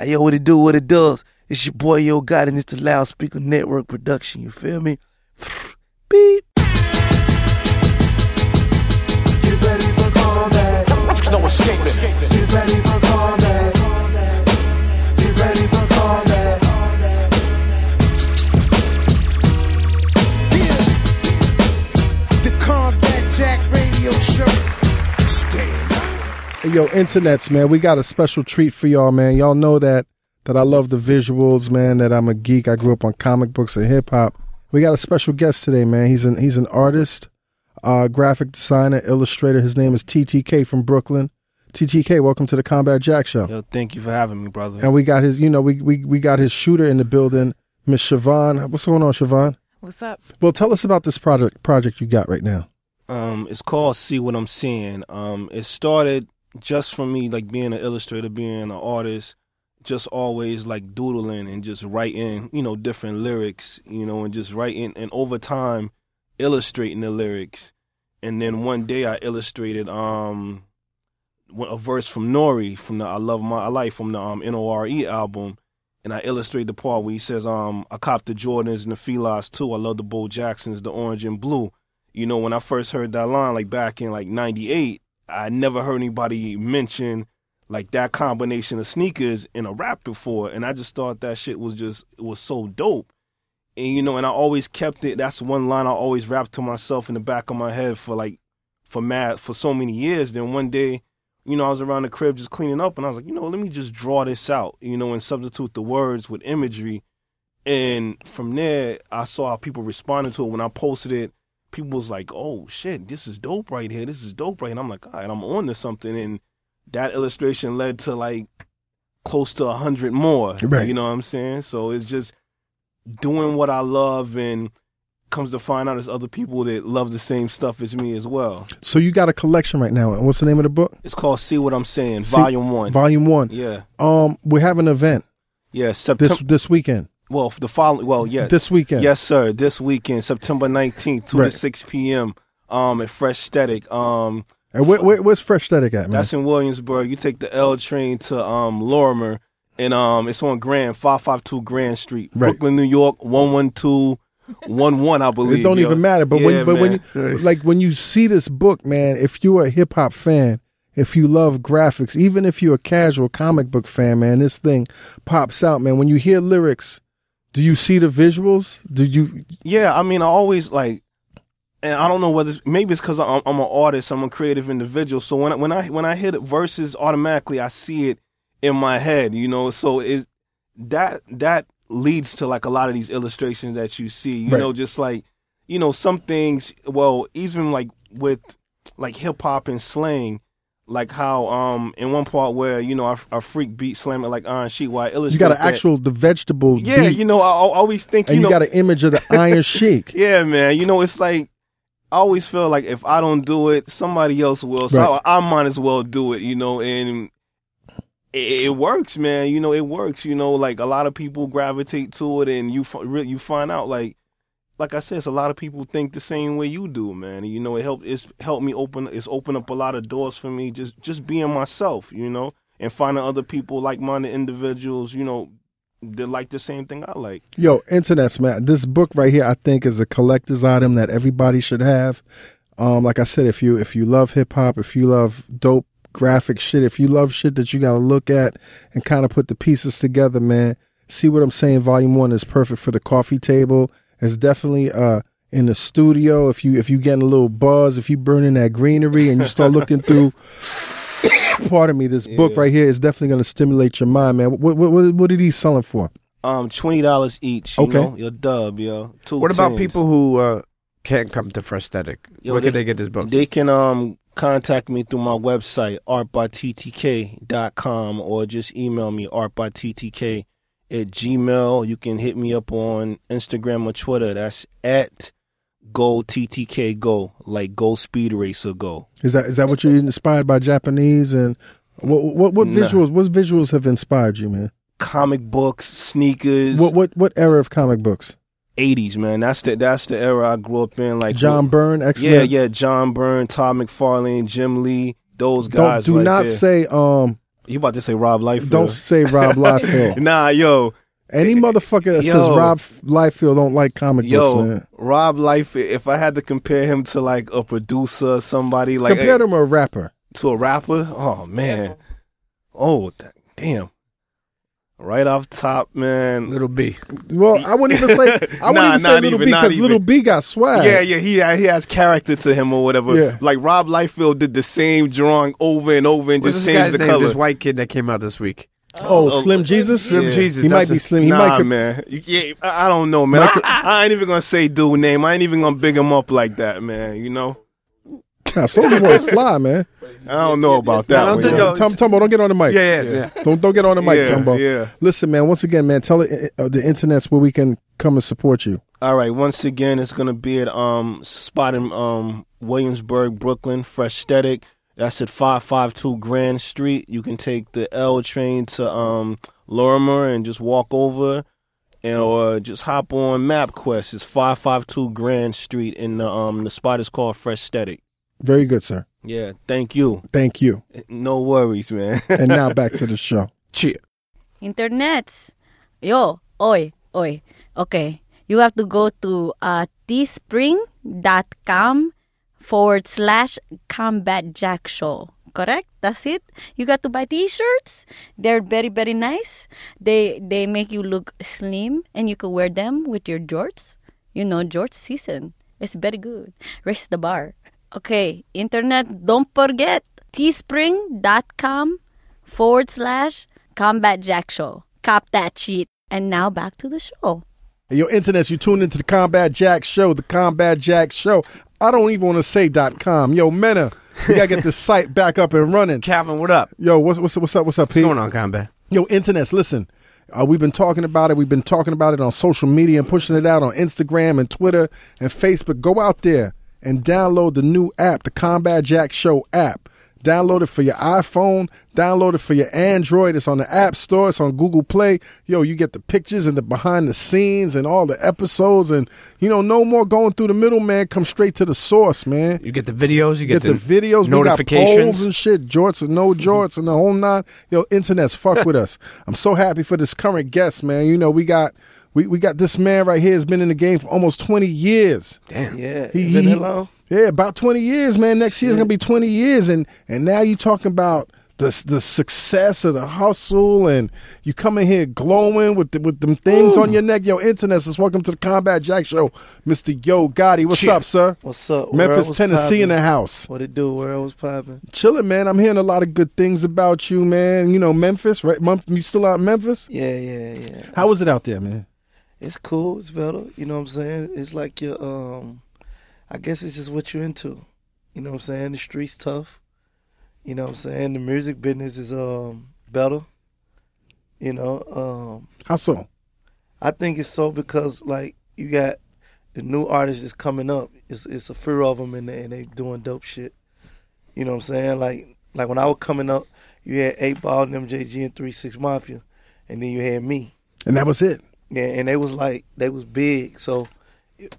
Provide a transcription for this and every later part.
Hey, yo, what it do, what it does. It's your boy Yo Gotti, and it's the Loudspeaker Network production. You feel me? Beep. Get ready for combat. No escaping. Get ready for combat. Yo, internets, man, we got a special treat for y'all, man. Y'all know that that I love the visuals, man. That I'm a geek. I grew up on comic books and hip hop. We got a special guest today, man. He's an he's an artist, uh, graphic designer, illustrator. His name is TTK from Brooklyn. TTK, welcome to the Combat Jack Show. Yo, thank you for having me, brother. And we got his, you know, we we we got his shooter in the building, Miss Siobhan. What's going on, Siobhan? What's up? Well, tell us about this project project you got right now. Um, it's called See What I'm Seeing. Um, it started just for me, like being an illustrator, being an artist, just always like doodling and just writing, you know, different lyrics, you know, and just writing, and over time, illustrating the lyrics. And then one day I illustrated um a verse from Nori from the I Love My Life from the um NORE album. And I illustrate the part where he says, um, I copped the Jordans and the Filas too. I love the Bo Jacksons, the orange and blue you know, when I first heard that line, like back in like '98, I never heard anybody mention like that combination of sneakers in a rap before, and I just thought that shit was just was so dope. And you know, and I always kept it. That's one line I always rapped to myself in the back of my head for like for mad for so many years. Then one day, you know, I was around the crib just cleaning up, and I was like, you know, let me just draw this out, you know, and substitute the words with imagery. And from there, I saw how people responded to it when I posted it people was like, "Oh shit, this is dope right here. This is dope right." Here. And I'm like, "All right, I'm on to something." And that illustration led to like close to a hundred more. Right. You know what I'm saying? So it's just doing what I love, and comes to find out there's other people that love the same stuff as me as well. So you got a collection right now. And what's the name of the book? It's called "See What I'm Saying," See- Volume One. Volume one. yeah, Um, we have an event yeah. September. this this weekend. Well, the following. Well, yeah. This weekend. Yes, sir. This weekend, September 19th, 2 Right. to 6 p.m. Um, at Fresh Static. Um, And where, where, where's Fresh Static at, man? That's in Williamsburg. You take the L train to um Lorimer, and um it's on Grand five five two Grand Street, Right. Brooklyn, New York one one two one one. I believe it don't yo. even matter. But Yeah, when but when man. you like when you see this book, man, if you're a hip hop fan, if you love graphics, even if you're a casual comic book fan, man, this thing pops out, man. When you hear lyrics, do you see the visuals? Do you yeah, I mean, I always like, and I don't know whether it's, maybe it's because I'm, I'm an artist, I'm a creative individual. So when I, when I when I hit verses, automatically I see it in my head, you know. So it that that leads to like a lot of these illustrations that you see, you Right. know, just like you know some things. Well, even like with like hip hop and slang. Like how um in one part where you know our, our freak beat slamming like Iron Sheik, why I illustrate you got an that- actual the vegetable yeah beats, you know I, I always think and you you, got an image of the Iron Sheik. yeah, man. You know, it's like I always feel like if I don't do it, somebody else will. So Right. I, I might as well do it. You know, and it, it works, man. You know, it works. You know, like a lot of people gravitate to it, and you you find out like. Like I said, it's a lot of people think the same way you do, man. You know, it helped. It's helped me open. It's opened up a lot of doors for me. Just just being myself, you know, and finding other people like-minded individuals, you know, that like the same thing I like. Yo, internets, man. This book right here, I think, is a collector's item that everybody should have. Um, like I said, if you if you love hip hop, if you love dope graphic shit, if you love shit that you got to look at and kind of put the pieces together, man. See what I'm saying? Volume one is perfect for the coffee table. It's definitely uh in the studio. If you if you getting a little buzz, if you burning that greenery and you start looking through. Pardon me. This book right here is definitely going to stimulate your mind, man. What what what, what are these selling for? Um, twenty dollars each. You Okay. know, your dub, yo. Two What about tens. people who uh, can't come to Fresh Static? Yo, Where they- can they get this book? They can um contact me through my website artbyttk.com or just email me artbyttk at gmail. You can hit me up on Instagram or Twitter. That's at go ttk go like go speed racer go. Is that is that what you're inspired by Japanese and what what what Nah. visuals what visuals have inspired you, man? Comic books, sneakers, What what what era of comic books? eighties man. That's the that's the era I grew up in. Like John Byrne, X Men. Yeah, yeah, John Byrne, Todd McFarlane, Jim Lee, those guys. Don't do right not there. say um You about to say Rob Liefeld? Don't say Rob Liefeld. Nah, yo, Any motherfucker that says Rob Liefeld don't like comic books, man. Rob Liefeld. If I had to compare him to like a producer, or somebody like Compare him to a rapper. to a rapper, oh man, oh damn. Right off top, man. Little B. Well, I wouldn't even say I wouldn't Nah, even say Little even, B because. Little B got swag. Yeah, yeah, he he has character to him or whatever. Yeah. Like Rob Liefeld did the same drawing over and over and What's just changed the name? color. This white kid that came out this week. Oh, Oh, Slim Jesus. Slim Yeah. Jesus. He might be a- Slim. He nah, might. co- man. Yeah, I I don't know, man. I, I ain't even gonna say dude name. I ain't even gonna big him up like that, man. You know, Nah, Soulja Boy is fly, man. I don't know about that. Don't one, think- no, Tum, Tumbo, don't get on the mic. Yeah, yeah, yeah. Don't don't get on the mic, Yeah, Tumbo. yeah. Listen, man. Once again, man, tell it, uh, the internet's where we can come and support you. All right. Once again, it's gonna be at um spot in um Williamsburg, Brooklyn. Fresh Aesthetic. That's at five five two Grand Street. You can take the L train to um Lorimer and just walk over, and or just hop on MapQuest. It's five five two Grand Street, and the um the spot is called Fresh Aesthetic. Very good, sir. Yeah. Thank you. Thank you. No worries, man. And now back to the show. Cheer. Internets. Yo, oi, oi. Okay. You have to go to uh, teespring.com forward slash combat jack show. Correct? That's it. You got to buy t-shirts. They're very, very nice. They they make you look slim and you can wear them with your jorts. You know, jort season. It's very good. Raise the bar. Okay, internet, don't forget teespring.com forward slash combat jack show. Cop that shit. And now back to the show. Hey, yo, internet, you tuned into the Combat Jack Show, the Combat Jack Show. I don't even want to say dot .com. Yo, Mena, we gotta get this site back up and running. Calvin, what up? Yo, what's what's what's up? What's up, What's Pete? going on, Combat? Yo, internets, listen. Uh, we've been talking about it. We've been talking about it on social media and pushing it out on Instagram and Twitter and Facebook. Go out there and download the new app, the Combat Jack Show app. Download it for your iPhone. Download it for your Android. It's on the App Store. It's on Google Play. Yo, you get the pictures and the behind the scenes and all the episodes. And, you know, no more going through the middleman. Come straight to the source, man. You get the videos. You Get get, the, videos, we got polls and shit, jorts and no jorts and the whole nine. Yo, internet's fuck with us. I'm so happy for this current guest, man. You know, we got we, we got this man right here has been in the game for almost 20 years. Damn. Yeah, He- he, been he- that long. Yeah, about 20 years, man. Next year's gonna be 20 years, and and now you talking about the the success of the hustle, and you come in here glowing with the, with them things on your neck. Yo, internet, let's welcome to the Combat Jack Show, Mr. Yo Gotti. What's Cheer. up, sir? What's up? Memphis, World was Tennessee, in the house. What it do? Where I was popping? Chilling, man. I'm hearing a lot of good things about you, man. You know, Memphis, right? Mem- You still out in Memphis? Yeah, yeah, yeah. How was it out there, man? It's cool. It's better. You know what I'm saying? It's like your um, I guess it's just what you're into. You know what I'm saying? The streets tough. You know what I'm saying? The music business is um better. You know, um, How so? I think it's so because like you got the new artists that's coming up. It's it's a few of them and they, and they doing dope shit. You know what I'm saying? Like like when I was coming up, you had Eight Ball and MJG and Three Six Mafia, and then you had me. And that was it. Yeah, and they was like they was big. So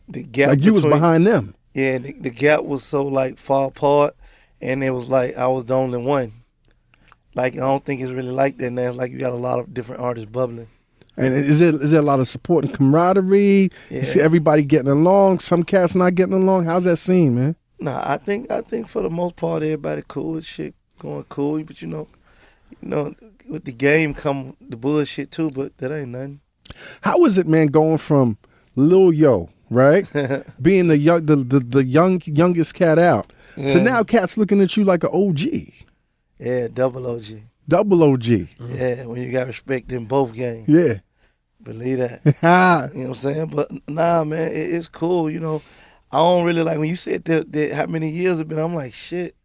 the gap like you was behind them. Yeah, the, the gap was so like far apart, and it was like I was the only one. Like I don't think it's really like that now. Like you got a lot of different artists bubbling. And is there is there a lot of support and camaraderie? Yeah. You see everybody getting along. Some cats not getting along. How's that scene, man? Nah, I think I think for the most part everybody cool with shit going cool, but you know, you know, with the game come the bullshit too, but that ain't nothing. How is it, man, going from Lil Yo, right, being the young the, the, the young youngest cat out, to now cats looking at you like an OG, Yeah, double OG. double OG. Mm-hmm. Yeah, when you got respect in both games. Yeah. Believe that. Ha. You know what I'm saying? But nah, man, it, it's cool. You know, I don't really like when you said that, that how many years it been. I'm like, shit,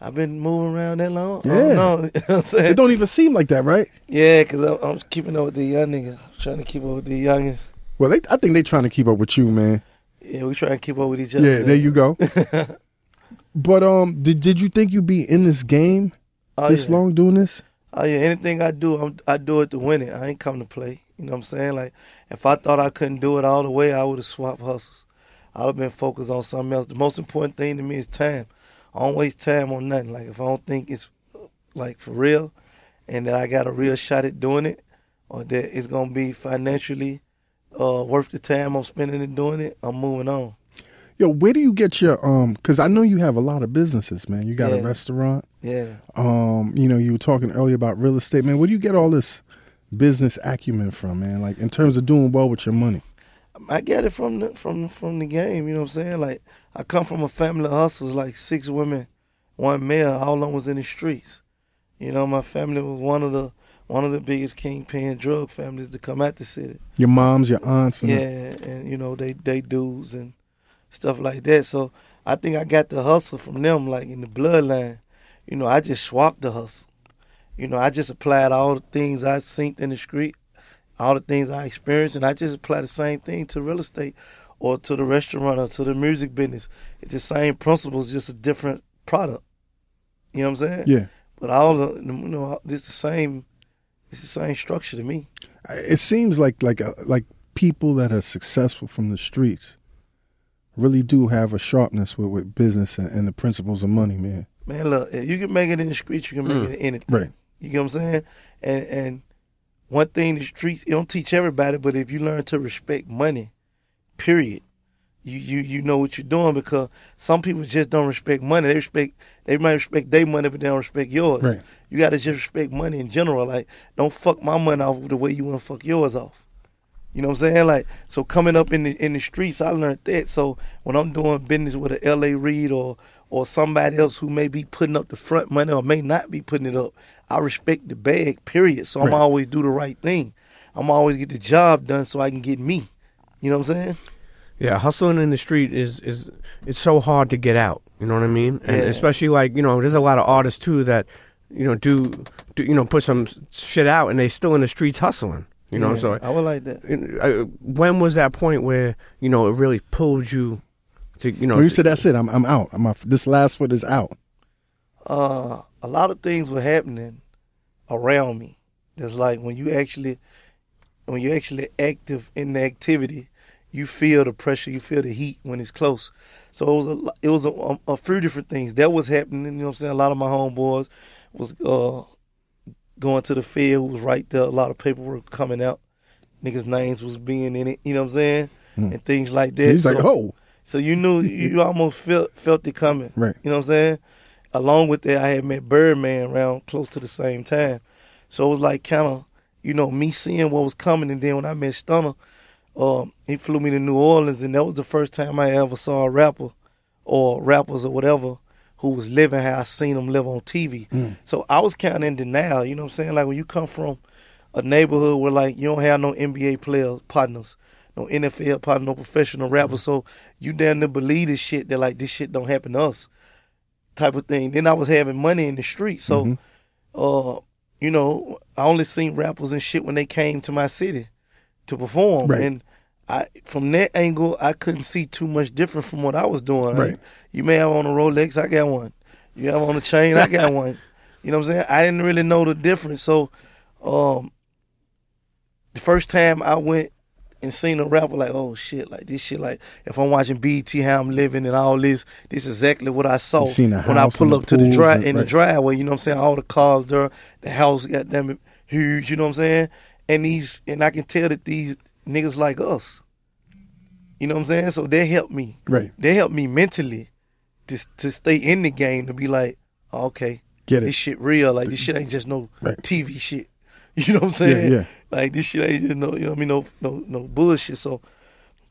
I've been moving around that long. I Yeah. don't know. You know it don't even seem like that, right? Yeah, because I'm, I'm keeping up with the young niggas. Trying to keep up with the youngest. Well, they, I think they trying to keep up with you, man. Yeah, we trying to keep up with each other. Yeah, there you go. but um, did did you think you'd be in this game Oh, this yeah. long doing this? Oh yeah, anything I do, I'm, I do it to win it. I ain't come to play. You know what I'm saying? Like, if I thought I couldn't do it all the way, I would have swapped hustles. I would have been focused on something else. The most important thing to me is time. I don't waste time on nothing. Like, if I don't think it's like for real, and that I got a real shot at doing it, or that it's gonna be financially uh, worth the time I'm spending in doing it, I'm moving on. Yo, where do you get your um? Because I know you have a lot of businesses, man. You got a restaurant. Yeah. Um, you know, you were talking earlier about real estate, man. Where do you get all this business acumen from, man? Like in terms of doing well with your money. I get it from the from from the game. You know what I'm saying? Like I come from a family of hustlers, like six women, one male. All of them was in the streets. You know, my family was one of the one of the biggest kingpin drug families to come at the city. Your moms, your aunts, and Yeah, and you know they they dudes and stuff like that. So I think I got the hustle from them, like in the bloodline. You know, I just swapped the hustle. You know, I just applied all the things I seen in the street, all the things I experienced, and I just apply the same thing to real estate or to the restaurant or to the music business. It's the same principles, just a different product. You know what I'm saying? yeah. But all the you know, it's the same. It's the same structure to me. It seems like like uh, like people that are successful from the streets really do have a sharpness with, with business and, and the principles of money, man. Man, look, if you can make it in the streets, you can make it in anything. Right. You get what I'm saying? And and one thing the streets you don't teach everybody, but if you learn to respect money, period, you you you know what you're doing because some people just don't respect money. They respect they might respect their money, but they don't respect yours. Right. You gotta just respect money in general. Like, don't fuck my money off the way you wanna fuck yours off. You know what I'm saying? Like, so coming up in the in the streets, I learned that. So when I'm doing business with a L.A. Reid or or somebody else who may be putting up the front money or may not be putting it up, I respect the bag. Period. So I'm Right. always do the right thing. I'm always get the job done so I can get me. You know what I'm saying? Yeah, hustling in the street is is it's so hard to get out. You know what I mean? And Yeah. especially like you know, there's a lot of artists too that you know do, do you know put some shit out and they still in the streets hustling. You know, Yeah, so I would like that. uh, when was that point where you know it really pulled you to you know? When you said that's it, I'm I'm out. I'm off. This last foot is out. uh, a lot of things were happening around me. It's like when you actually, when you're actually active in the activity, you feel the pressure, you feel the heat when it's close. So it was a, it was a, a, few different things that was happening. You know what I'm saying? A lot of my homeboys was uh, going to the field, was right there. A lot of paperwork coming out. Niggas' names was being in it. You know what I'm saying? And things like that. He's like, oh, so you knew you almost felt felt it coming. Right. You know what I'm saying? Along with that, I had met Birdman around close to the same time. So it was like kind of, you know, me seeing what was coming. And then when I met Stunner, um, he flew me to New Orleans, and that was the first time I ever saw a rapper or rappers or whatever who was living how I seen them live on TV. So I was kind of in denial. You know what I'm saying? Like when you come from a neighborhood where like you don't have no NBA players partners, no NFL partner, no professional rappers. So you damn near believe this shit that like this shit don't happen to us, type of thing. Then I was having money in the street, so uh, you know, I only seen rappers and shit when they came to my city to perform, Right. and I from that angle I couldn't see too much different from what I was doing. Right. You may have on a Rolex, I got one. You have on a chain, I got one. You know what I'm saying? I didn't really know the difference. So, um, the first time I went and seen a rapper, like, oh shit, like this shit, like if I'm watching BT, how I'm living and all this, this is exactly what I saw You seen the when I pull up the to the drive in the driveway. You know what I'm saying? All the cars there, the house, goddamn it, huge. You know what I'm saying? And these, and I can tell that these niggas like us. You know what I'm saying? So they helped me. Right. They helped me mentally to to stay in the game to be like, oh, okay, Get it. this shit real. Like this shit ain't just no Right. TV shit. You know what I'm saying? yeah. Like this shit ain't just no, you know what I mean? No, no, no bullshit. So,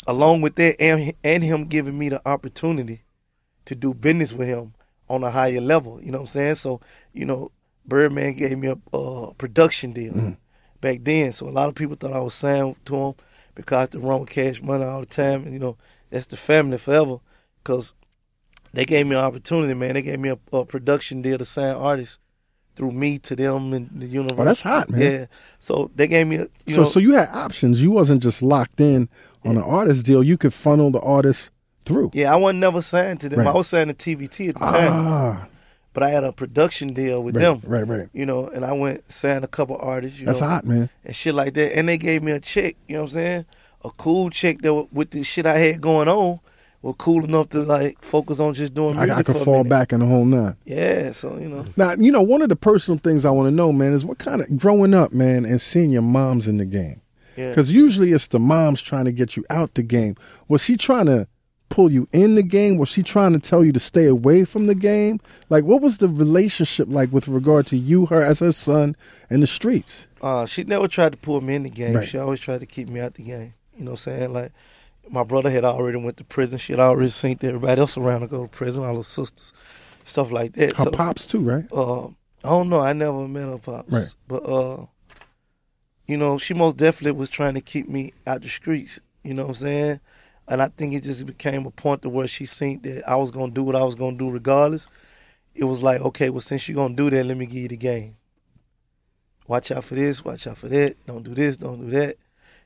along with that, and and him giving me the opportunity to do business with him on a higher level. You know what I'm saying? So, you know, Birdman gave me a uh, production deal back then. So a lot of people thought I was signed to him because I had to run with cash money all the time. And, you know, that's the family forever. Because they gave me an opportunity, man. They gave me a, a production deal to sign artists through me to them and the universe. Oh, that's hot, man. Yeah. So they gave me, a, you so know, so you had options. You wasn't just locked in on an artist deal. You could funnel the artist through. yeah, I wasn't never signed to them. Right. I was signed to TVT at the time, Ah, but I had a production deal with right, them. right, right. You know, and I went signed a couple artists. You That's know, hot, man. and shit like that. And they gave me a check, you know what I'm saying? A cool check that with the shit I had going on were cool enough to like focus on just doing I, music. I could for fall back in the whole nine. Yeah, so you know. Now, you know, one of the personal things I want to know, man, is what kind of growing up, man, and seeing your moms in the game. Yeah. Because usually it's the moms trying to get you out the game. Was she trying to pull you in the game? Was she trying to tell you to stay away from the game? Like, what was the relationship like with regard to you, her, as her son, in the streets? Uh, she never tried to pull me in the game. Right. She always tried to keep me out the game. You know what I'm saying? Like my brother had already went to prison. She had already seen everybody else around to go to prison, all her sisters, stuff like that. Her so, pops too, right? uh, I don't know. I never met her pops. Right. But uh, you know, she most definitely was trying to keep me out the streets. You know what I'm saying? And I think it just became a point to where she seen that I was gonna do what I was gonna do regardless. It was like, okay, well, since you're gonna do that, let me give you the game. Watch out for this, watch out for that. Don't do this, don't do that.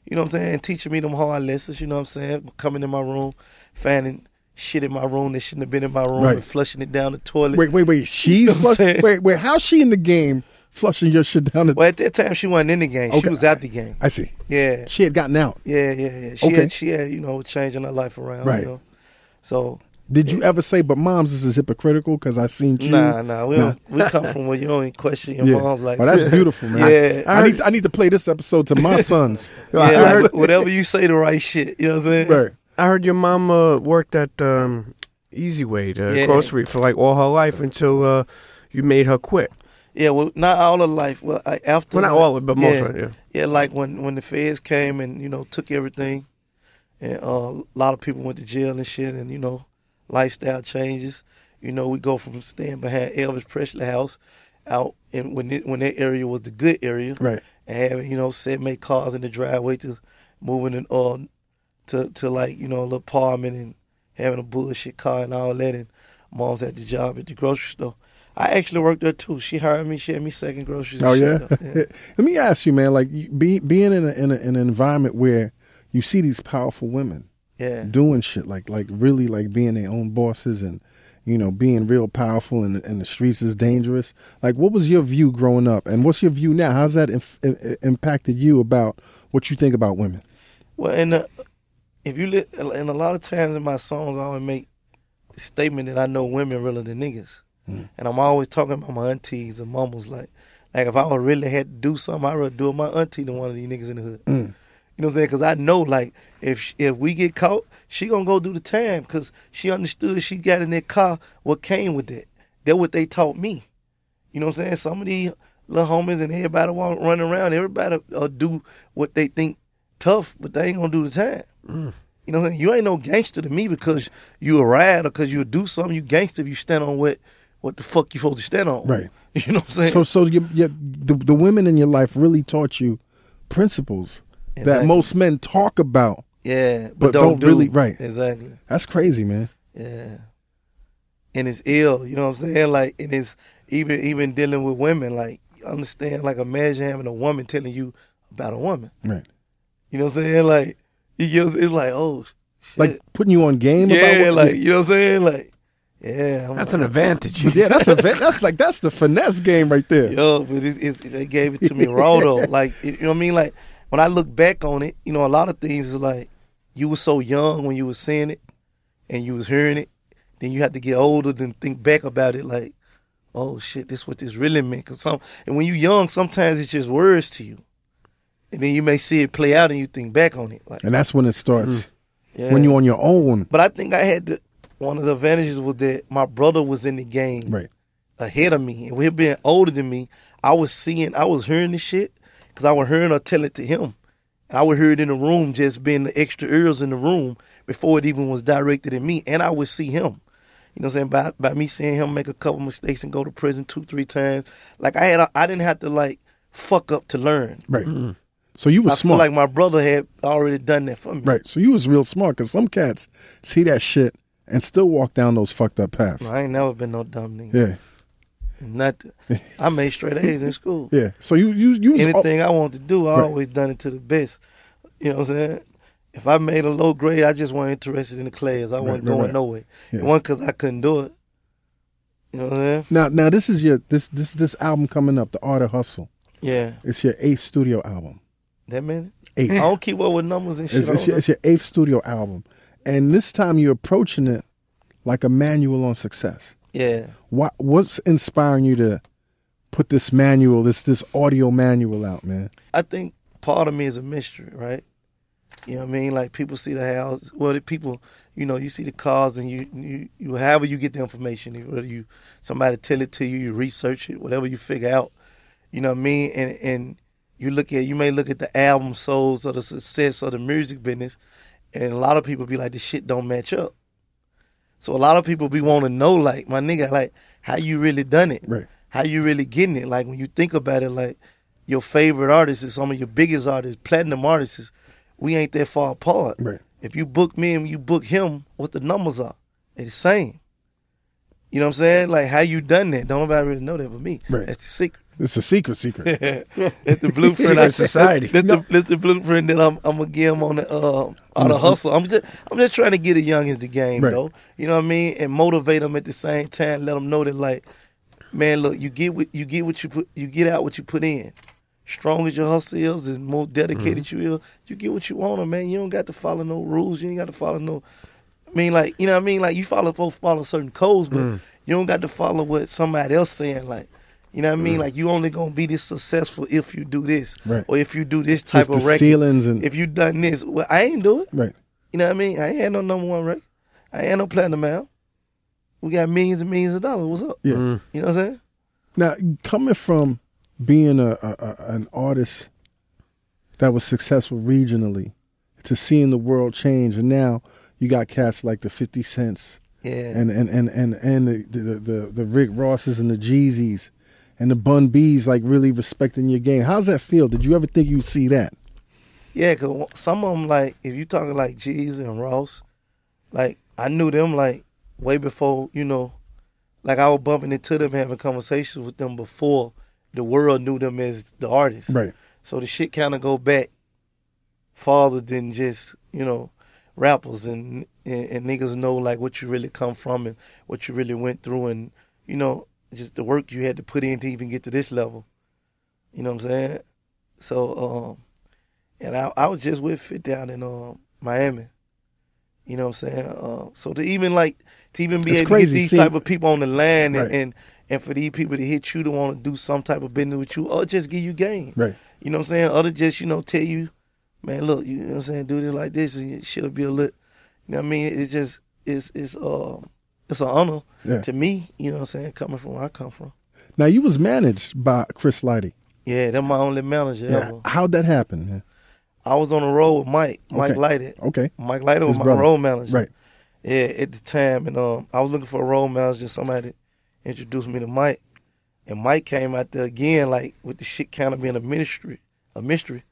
You know what I'm saying? Teaching me them hard lessons, you know what I'm saying? Coming in my room, finding shit in my room that shouldn't have been in my room Right. and flushing it down the toilet. Wait, wait, wait. She's know flushing. Wait, wait. How's she in the game flushing your shit down the? Well, at that time, she wasn't in the game. Okay. She was out the game. I see. Yeah, She had gotten out. yeah, yeah, yeah. She Okay. had, she had, you know, changing her life around. Right. You know? So, Did you ever say, "But moms, this is hypocritical"? Because I seen you. nah, nah. We Nah. We come from where you don't even question your Yeah. mom's like. Well, that's beautiful, man. Yeah. I, need I need to play this episode to my sons. yeah, heard- whatever you say, the right shit. You know what I'm saying? right. I heard your mom uh, worked at um, Easy Way, the Yeah. grocery, for like all her life until uh, you made her quit. Yeah, well, not all of life. Well, I, after Well, not all of it, but most yeah, of it. Yeah. Yeah, like when when the feds came and you know took everything, and uh, a lot of people went to jail and shit, and you know, lifestyle changes. You know, we go from staying behind Elvis Presley house out in when it, when that area was the good area, Right. and having you know set made cars in the driveway to moving in uh to to like you know a little apartment and having a bullshit car and all that, and mom's at the job at the grocery store. I actually worked there too. She hired me. She had me second groceries. and Oh shit yeah. Let me ask you, man. Like be, being in, a, in, a, in an environment where you see these powerful women yeah. doing shit, like like really like being their own bosses and you know being real powerful and and the streets is dangerous. Like, what was your view growing up, and what's your view now? How's that inf- impacted you about what you think about women? Well, and uh, if you li- and a lot of times in my songs, I always make the statement that I know women realer than niggas, and I'm always talking about my aunties and mamas. Like, like if I would really had to do something, I'd rather do it with my auntie than one of these niggas in the hood. You know what I'm saying? Because I know, like, if if we get caught, she gonna go do the time because she understood she got in that car what came with it. that. That's what they taught me. You know what I'm saying? Some of these little homies and everybody walk running around, everybody uh, do what they think tough, but they ain't gonna do the time. You know what I'm saying? You ain't no gangster to me because you a ride or because you do something. You gangster if you stand on what what the fuck you supposed to stand on. Right. You know what I'm saying? So, so you, you, the the women in your life really taught you principles that most men talk about. yeah, but, but don't, don't do. really- right. Exactly. That's crazy, man. Yeah. And it's ill, you know what I'm saying? Like and it's even even dealing with women, like understand like imagine having a woman telling you about a woman. Right. You know what I'm saying? Like you get it's like, oh shit. Like putting you on game about yeah, what like you know what I'm saying? Like yeah, I'm That's an advantage. Yeah, that's a that's like that's the finesse game right there. Yo, but it, it's they gave it to me raw though. Like it, you know what I mean? Like when I look back on it, you know, a lot of things is like you were so young when you was seeing it and you was hearing it. Then you had to get older than think back about it. Like, oh shit, this what this really meant. Cause some and when you young, sometimes it's just words to you, and then you may see it play out and you think back on it. Like, And that's when it starts. Mm-hmm. yeah. When you're on your own. But I think I had the one of the advantages was that my brother was in the game Right. ahead of me, and with him being older than me, I was seeing, I was hearing this shit because I was hearing her tell it to him. I would hear it in the room, just being the extra ears in the room before it even was directed at me, and I would see him. You know what I'm saying? By, by me seeing him make a couple mistakes and go to prison two, three times, like I had, I didn't have to like fuck up to learn. Right. Mm-hmm. So you was smart. I smart. feel like my brother had already done that for me. right. So you was real smart because some cats see that shit and still walk down those fucked up paths. I ain't never been no dumb nigga. Yeah. Nothing. I made straight A's in school. Yeah. So you you you anything I want to do, I Right. always done it to the best. You know what I'm saying? If I made a low grade, I just wasn't interested in the class. I wasn't right, going right. nowhere. Yeah. It wasn't because I couldn't do it. You know what I'm saying? now now this is your this this this album coming up, The Art of Hustle. Yeah. It's your eighth studio album. That many? Eight. I don't keep up with numbers and shit. It's, it's, your, it's your eighth studio album. and this time you're approaching it like a manual on success. Yeah. What what's inspiring you to put this manual, this this audio manual out, man? I think part of me is a mystery, right? You know what I mean? Like people see the house, well, the people, you know, you see the cars, and you, you, you, however you get the information, whether you somebody tell it to you, you research it, whatever you figure out, you know what I mean? And and you look at, you may look at the album souls or the success of the music business, and a lot of people be like, this shit don't match up. So a lot of people be want to know, like my nigga, like how you really done it, Right. how you really getting it. Like when you think about it, like your favorite artists is some of your biggest artists, platinum artists. We ain't that far apart. Right. If you book me and you book him, what the numbers are, it's the same. You know what I'm saying? Like how you done that? Don't nobody really know that but me. Right. That's the secret. It's a secret secret. That's the blueprint. Secret I- society. That's, the, that's the blueprint that I'm, I'm gonna give them on the uh, on the hustle. I'm just I'm just trying to get the youngins the game, Right. though. You know what I mean, and motivate them at the same time. Let them know that like, man, look, you get what you get what you put you get out what you put in. Strong as your hustle is, and more dedicated Mm-hmm. you is, you get what you want, man. You don't got to follow no rules. You ain't got to follow no. I mean, like you know what I mean. Like you follow follow certain codes, but Mm. you don't got to follow what somebody else saying. Like. You know what I Mm. mean? Like you only gonna be this successful if you do this, Right. or if you do this type It's the of record. ceilings and If you done this, well, I ain't do it. right. You know what I mean? I ain't had no number one record. I ain't had no platinum album. We got millions and millions of dollars. What's up? Yeah. Mm. You know what I'm saying? Now, coming from being a, a, a an artist that was successful regionally to seeing the world change, and now you got cats like the Fifty Cents Yeah. and and and and and the the the, the Rick Rosses and the Jeezys and the Bun B's like really respecting your game. How's that feel? Did you ever think you'd see that? Yeah, cause some of them like if you talking like G's and Ross, like I knew them like way before you know, like I was bumping into them having conversations with them before the world knew them as the artists. Right. So the shit kind of go back farther than just you know rappers and, and and niggas know like what you really come from and what you really went through and you know just the work you had to put in to even get to this level. You know what I'm saying? So um, and I I was just with Fif down in um Miami. You know what I'm saying? Uh, so to even like to even be It's able crazy to get these seeing- type of people on the land and, Right. and and for these people to hit you to want to do some type of business with you or just give you game. Right. You know what I'm saying? Other just, you know, tell you, man, look, you know what I'm saying, do this like this and shit'll be a lit. You know what I mean? It's just it's it's uh it's an honor Yeah. to me, you know what I'm saying, coming from where I come from. Now you was managed by Chris Lighty. Yeah, they're my only manager Yeah. ever. How'd that happen? Man? I was on the road with Mike, Mike Okay. Lighty. Okay. Mike Lighty was His my brother. road manager. Right. Yeah, at the time, and um, I was looking for a role manager. Somebody introduced me to Mike, and Mike came out there again, like with the shit kind of being a mystery, a mystery.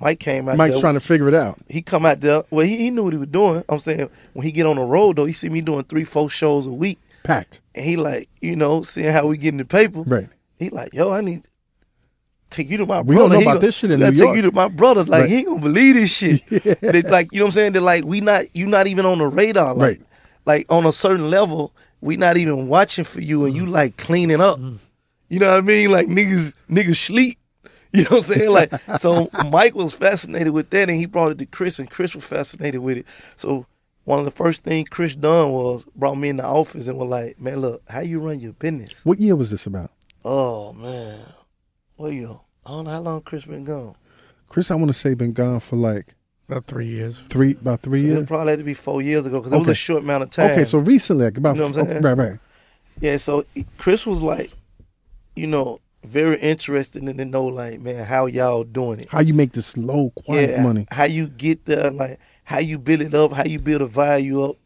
Mike came out Mike's there. trying to figure it out. he come out there. Well, he, he knew what he was doing. I'm saying when he get on the road though, he see me doing three, four shows a week, Packed. and he like, you know, seeing how we get in the paper. Right. He like, yo, I need to take you to my We brother. don't know He about gonna- this shit in New take York. you to my brother. Like Right. he ain't gonna believe this shit. They, like you know what I'm saying? That like we not you not even on the radar. Like, Right. Like on a certain level, we not even watching for you, and you mm. like cleaning up. Mm. You know what I mean? Like niggas niggas sleep. You know what I'm saying? Like so Mike was fascinated with that and he brought it to Chris and Chris was fascinated with it. So one of the first things Chris done was brought me in the office and was like, Man, look, how you run your business? What year was this about? Oh man. Well you know, I don't know how long Chris been gone. Chris, I want to say been gone for like About three years. three, about three So years. It probably had to be four years ago because it was a short amount of time. Okay, so recently, like about You know what I'm okay, saying? right, right. Yeah, so Chris was like, you know, very interested in to know like, man, how y'all doing it. How you make this low, quiet yeah, money? How you get there, like how you build it up, how you build a value up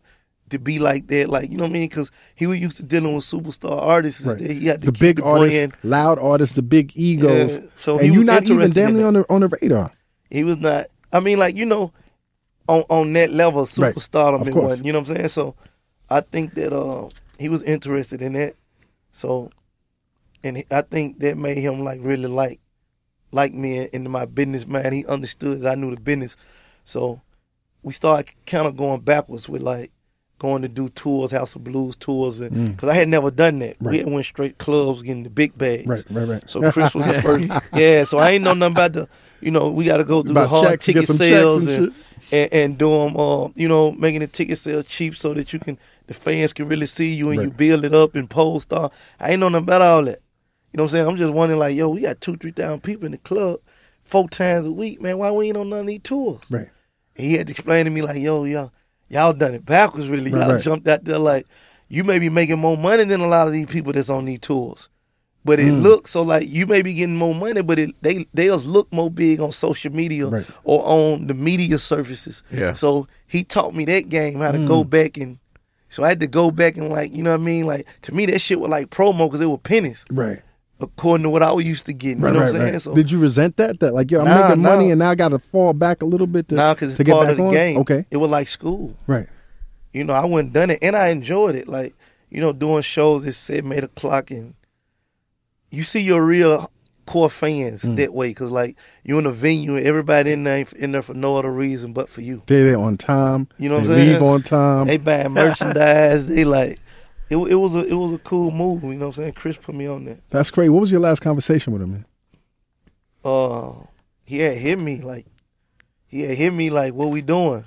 to be like that, like you know what I mean? Because he was used to dealing with superstar artists. Right. He had The big the artists, brand. loud artists, the big egos, Yeah, so he and you're was not even damn in near that. on the on the radar. He was not. I mean, like you know, on on that level, Right. superstardom. Course. wasn't, You know what I'm saying? So, I think that uh, he was interested in that. So, and I think that made him like really like like me in- into my business. Man, he understood that I knew the business. So, we started kind of going backwards with like going to do tours, House of Blues tours, and because I had never done that. We Right. had went straight clubs, getting the big bags. Right, right, right. So Chris was the first. Yeah, so I ain't know nothing about the. You know, we got to go through the About hard checks, ticket sales and and and, and do them. Uh, you know, making the ticket sales cheap so that you can the fans can really see you and you build it up and post. Uh, I ain't know nothing about all that. You know what I'm saying? I'm just wondering, like, yo, we got two, three thousand people in the club four times a week, man. Why we ain't on none of these tours? Right. And he had to explain to me like, yo, y'all, y'all done it backwards, really. Right, Y'all right. jumped out there like, you may be making more money than a lot of these people that's on these tours. But it Mm. looks so like you may be getting more money, but it, they they'll look more big on social media Right. or on the media surfaces. Yeah. So he taught me that game how to go Mm. back and. So I had to go back and like you know what I mean. Like to me, that shit was like promo because it was pennies Right. According to what I was used to getting. Right, you know right, what I'm saying? right. So Did you resent that? That like, yo, I'm Nah, making money nah. and now I got to fall back a little bit to, now because to it's get back of the on. game. Okay, It was like school. right. you know, I wouldn't done it, and I enjoyed it. Like, you know, doing shows at seven, eight o'clock, and you see your real core fans Mm. that way, because like you in a venue, and everybody in there in there for no other reason but for you. They there on time. You know what they I'm saying? Leave on time. They buying merchandise. they like, it, it was a it was a cool move. You know what I'm saying? Chris put me on that. That's great. What was your last conversation with him, man? Uh, he had hit me like, he had hit me like, what we doing?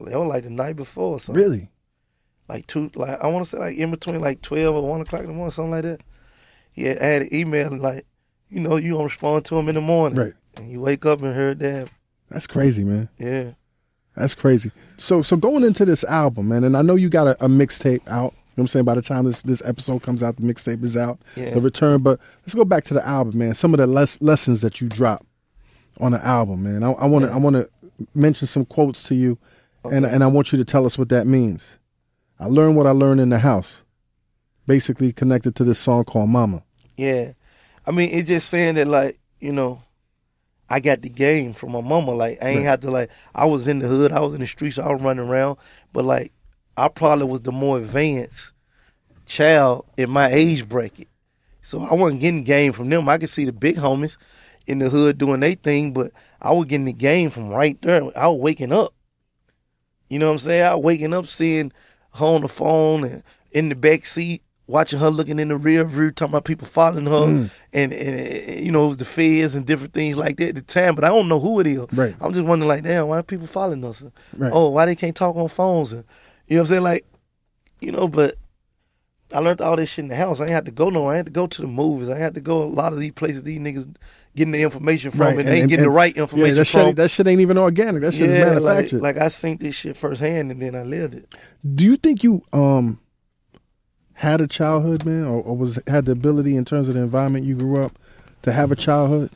That was like the night before or something. Really? like two, like I want to say like in between like twelve or one o'clock in the morning, something like that. He had, had an email like, you know, you don't respond to him in the morning, Right. And you wake up and heard that, That's crazy, man. yeah, That's crazy. So so going into this album, man, and I know you got a, a mixtape out. You know what I'm saying? By the time this, this episode comes out, the mixtape is out. Yeah. The return. But let's go back to the album, man. Some of the les- lessons that you drop on the album, man. I want to I want to mention some quotes to you, and and I want you to tell us what that means. I learned what I learned in the house, basically connected to this song called Mama. yeah. I mean, it's just saying that like, you know, I got the game from my mama. Like I ain't Right. had to like, I was in the hood, I was in the streets, I was running around, but like, I probably was the more advanced child in my age bracket. So I wasn't getting game from them. I could see the big homies in the hood doing their thing, but I was getting the game from right there. I was waking up. You know what I'm saying? I was waking up seeing her on the phone and in the back seat, watching her looking in the rear view, talking about people following her, Mm. and, and, you know it was the feds and different things like that at the time. But I don't know who it is. Right. I'm just wondering, like, damn, why are people following us? Right. Oh, why they can't talk on phones? And you know what I'm saying? Like, you know, but I learned all this shit in the house. I ain't had to go nowhere. I had to go to the movies. I had to go a lot of these places these niggas getting the information from, Right, and, they ain't getting the right information Yeah, that from. shit, that shit ain't even organic. That shit is yeah, like, manufactured. like I seen this shit firsthand, and then I lived it. Do you think you um had a childhood, man, or, or was had the ability in terms of the environment you grew up to have a childhood?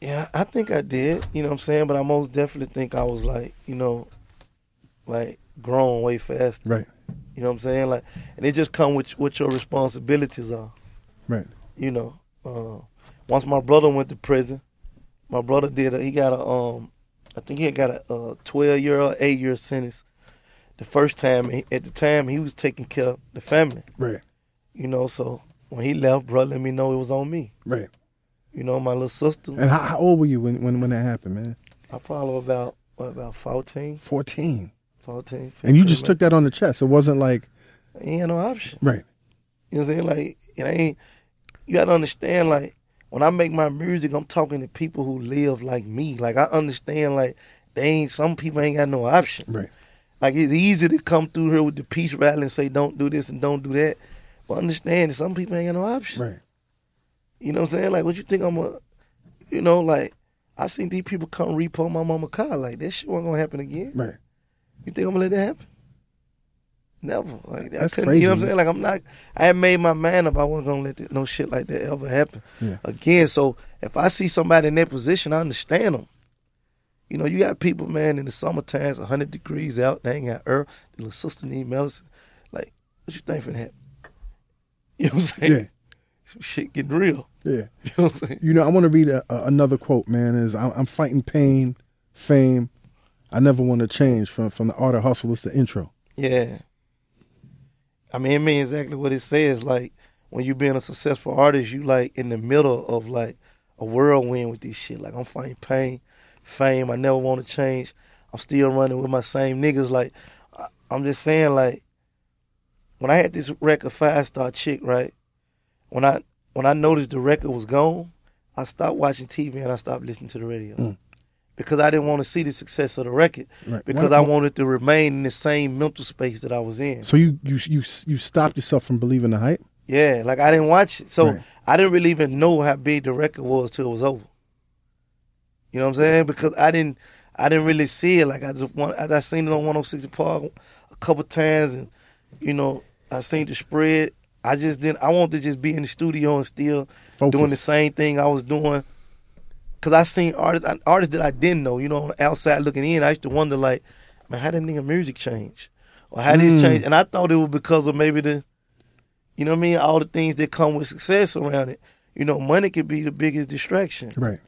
Yeah, I think I did. You know what I'm saying? But I most definitely think I was like, you know, like grown way fast. Right, You know what I'm saying? Like, and it just come with what your responsibilities are. right, You know, uh, once my brother went to prison, my brother did. A, he got a um, I think he had got a, uh 12 year or eight year sentence. The first time, he- at the time, he was taking care of the family. right, You know, so when he left, brother let me know it was on me. right. You know, my little sister. And how, how old were you when, when when that happened, man? I probably about what, about 14, Fourteen. 14. And you 15, just took that on the chest. It wasn't like Ain't had no option. right, You know what I'm saying? Like, it ain't. You gotta understand. Like, when I make my music, I'm talking to people who live like me. Like, I understand. Like, they ain't. Some people ain't got no option. right, Like, it's easy to come through here with the peace rally and say, "Don't do this and don't do that." But understand, that some people ain't got no option. right, You know what I'm saying? Like, what you think I'm a? You know, like, I seen these people come repo my mama car. Like, that shit wasn't gonna happen again. right. You think I'm gonna let that happen? Never. Like. That's couldn't- You know what I'm saying? Like I'm not. I had made my mind up. I wasn't gonna let that, no shit like that ever happen Yeah. again. So if I see somebody in that position, I understand them. You know, you got people, man, in the summertime, it's 100 degrees out. They ain't got earth. The little sister need medicine. Like, what you think finna happen? You know what I'm saying? Yeah, Some shit getting real. yeah. You know what I'm saying? You know, I want to read a, a, another quote, man. Is I'm, I'm fighting pain, fame. I never want to change from from the art of hustle. It's the intro. Yeah. I mean, it means exactly what it says. Like when you being a successful artist, you like in the middle of like a whirlwind with this shit. Like I'm fighting pain, fame. I never want to change. I'm still running with my same niggas. Like I'm just saying, like when I had this record Five Star Chick, right? When I when I noticed the record was gone, I stopped watching TV and I stopped listening to the radio. Mm. Because I didn't want to see the success of the record. Right. Because Why- I wanted to remain in the same mental space that I was in. So you you you you stopped yourself from believing the hype. Yeah, like I didn't watch it. So Right. I didn't really even know how big the record was till it was over. You know what I'm saying? Because I didn't I didn't really see it. Like I just want I, I seen it on 106 Park a couple times and you know, I seen the spread. I just didn't I wanted to just be in the studio and still Focus. doing the same thing I was doing. Cause I seen artists artists that I didn't know, you know, outside looking in, I used to wonder like, man, how did nigga music change? Or how did Mm. this change? And I thought it was because of maybe the you know what I mean? All the things that come with success around it. You know, money could be the biggest distraction. Right.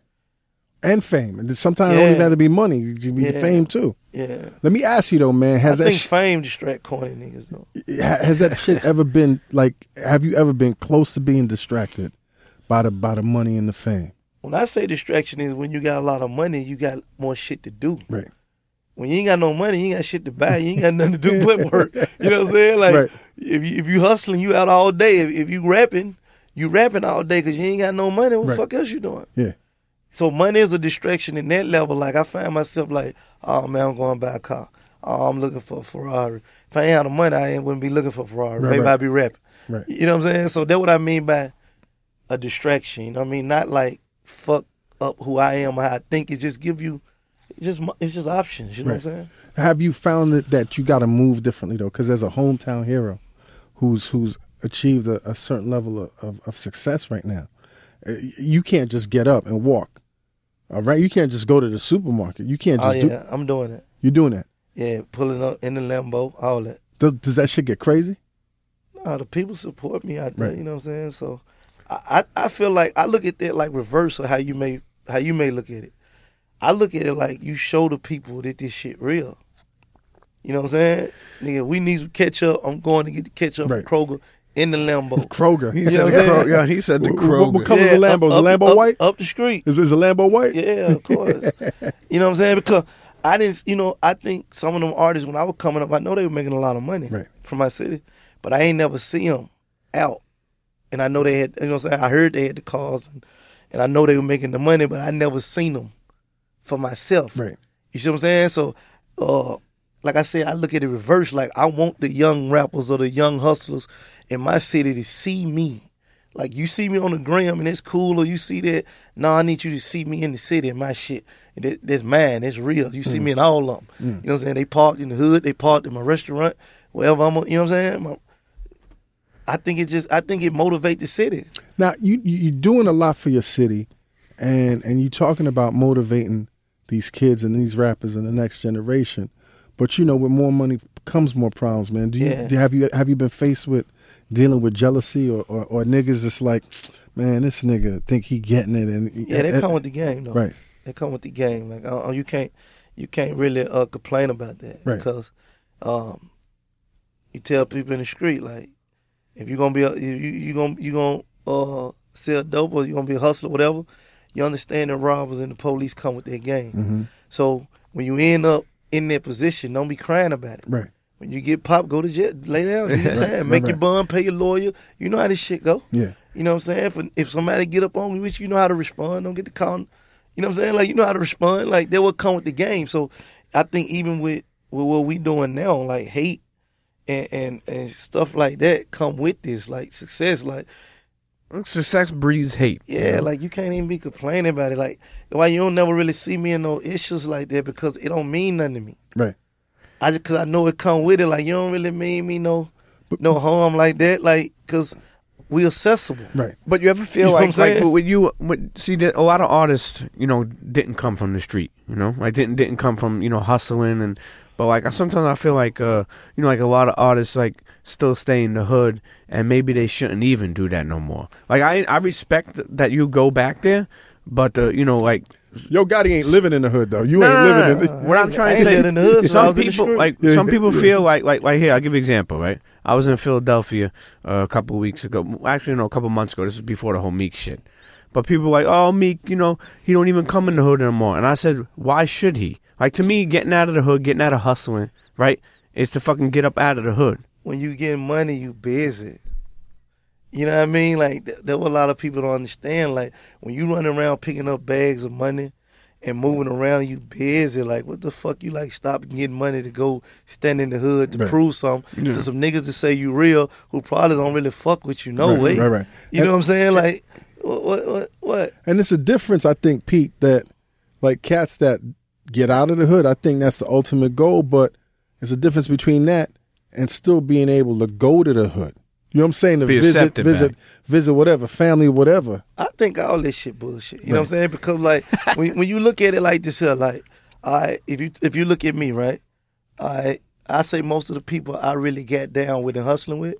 And fame. And sometimes it Yeah. don't even have to be money. It could be the Yeah. fame too. Yeah. Let me ask you though, man. Has I that think sh- fame distract corny niggas though. has that shit ever been like? Have you ever been close to being distracted by the by the money and the fame? When I say distraction is when you got a lot of money, you got more shit to do. Right. When you ain't got no money, you ain't got shit to buy. You ain't got nothing to do but work. You know what I'm saying? Like Right. if you if you hustling, you out all day. If, if you rapping, you rapping all day because you ain't got no money. What Right. the fuck else you doing? Yeah. So money is a distraction in that level. Like I find myself like, oh man, I'm going to buy a car. Oh, I'm looking for a Ferrari. If I ain't had the money, I ain't wouldn't be looking for a Ferrari. Right, Maybe right. I'd be rapping. Right. You know what I'm saying? So that's what I mean by a distraction. You know what I mean? Not like fuck up who I am or how I think. It just give you, it's just it's just options. You know what I'm saying? Have you found that, that you got to move differently though? Because as a hometown hero, who's who's achieved a, a certain level of, of, of success right now, uh, you can't just get up and walk. All right, you can't just go to the supermarket. You can't Oh just yeah, I'm doing it. You're doing that. Yeah, pulling up in the Lambo, all that. Does, does that shit get crazy? Uh, the people support me out there. Right. You know what I'm saying? So, I, I feel like I look at that like reverse of how you may how you may look at it. I look at it like you show the people that this shit real. You know what I'm saying? Nigga, we need some ketchup. I'm going to get the ketchup Right. from Kroger in the Lambo. Kroger. He said the Kroger. Yeah, he said the What- what- what Kroger. color- Color's a Lambo? Is a Lambo up- white? Up the street. Is, is a Lambo white? Yeah, of course. you know what I'm saying? Because I didn't, you know, I think some of them artists when I was coming up, I know they were making a lot of money Right. from my city, but I ain't never see them out. And I know they had, you know what I'm saying? I heard they had the cars, and, and I know they were making the money, but I never seen them for myself. Right. You see what I'm saying? So, uh, like I said, I look at it reverse. Like I want the young rappers or the young hustlers in my city to see me. Like you see me on the gram and it's cool, or you see that. No, I need you to see me in the city and my shit. That, that's mine. That's real. You see me in all of them. You know what I'm saying? They parked in the hood. They parked in my restaurant. Wherever I'm, you know what I'm saying? My- I think it just, I think it motivate the city. Now you you- you're doing a lot for your city, and and you're talking about motivating these kids and these rappers and the next generation. But you know, with more money comes more problems, man. Do you Yeah. do- have you have you been faced with dealing with jealousy or or, or niggas just like, man, this nigga think he getting it and Yeah, they come with the game though. right. They come with the game. Like uh, you can't you can't really uh, complain about that Right. because um, you tell people in the street like if you're gonna be a, you you you gonna you gonna uh, sell dope or you're gonna be a hustler whatever. You understand the robbers and the police come with their game. hmm So when you end up in that position, don't be crying about it. Right. When you get popped, go to jail, lay down, do your Right, time, make right, your bond, pay your lawyer. You know how this shit go. Yeah. You know what I'm saying? If, if somebody get up on you, which you know how to respond, don't get the call. You know what I'm saying? Like you know how to respond. Like that will come with the game. So I think even with with what we doing now, like hate and and, and stuff like that come with this, like success. Like Success breeds hate. you yeah, know? like you can't even be complaining about it. Like why you don't never really see me in no issues like that because it don't mean nothing to me. Right. I just cause I know it come with it. Like you don't really mean me no no harm like that. Like cause we accessible. Right. But you ever feel You like, like when you when, see that a lot of artists, you know, didn't come from the street, you know, like didn't didn't come from you know hustling and, but like I sometimes I feel like uh you know like a lot of artists like still stay in the hood and maybe they shouldn't even do that no more. Like I I respect that you go back there, but uh, you know like Yo, Gotti ain't living in the hood though. You No, ain't no, no, living no. in. What I I'm trying to say, in the hood, so some was the people like some people feel like like like here. I'll give you an example. Right, I was in Philadelphia uh, a couple of weeks ago. Actually, no, a couple months ago. This was before the whole Meek shit. But people were like, oh, Meek, you know, he don't even come in the hood anymore. And I said, why should he? Like to me, getting out of the hood, getting out of hustling, right, is to fucking get up out of the hood. when you get money, you busy. You know what I mean? Like th- there were a lot of people don't understand. Like when you running around picking up bags of money and moving around, you busy. Like what the fuck? You like stop getting money to go stand in the hood to Right. prove something to some niggas to say you real who probably don't really fuck with you. No Right, way. right, right. You And- know what I'm saying? Like what? What? What? what? And it's a difference, I think, Pete, that like cats that get out of the hood, I think that's the ultimate goal, but it's a difference between that and still being able to go to the hood. You know what I'm saying? To Be visit, accepted visit, back. visit whatever, family, whatever. I think all this shit bullshit. You know what I'm saying? Because like when when you look at it like this here, like I if you if you look at me, right? I I say most of the people I really got down with and hustling with,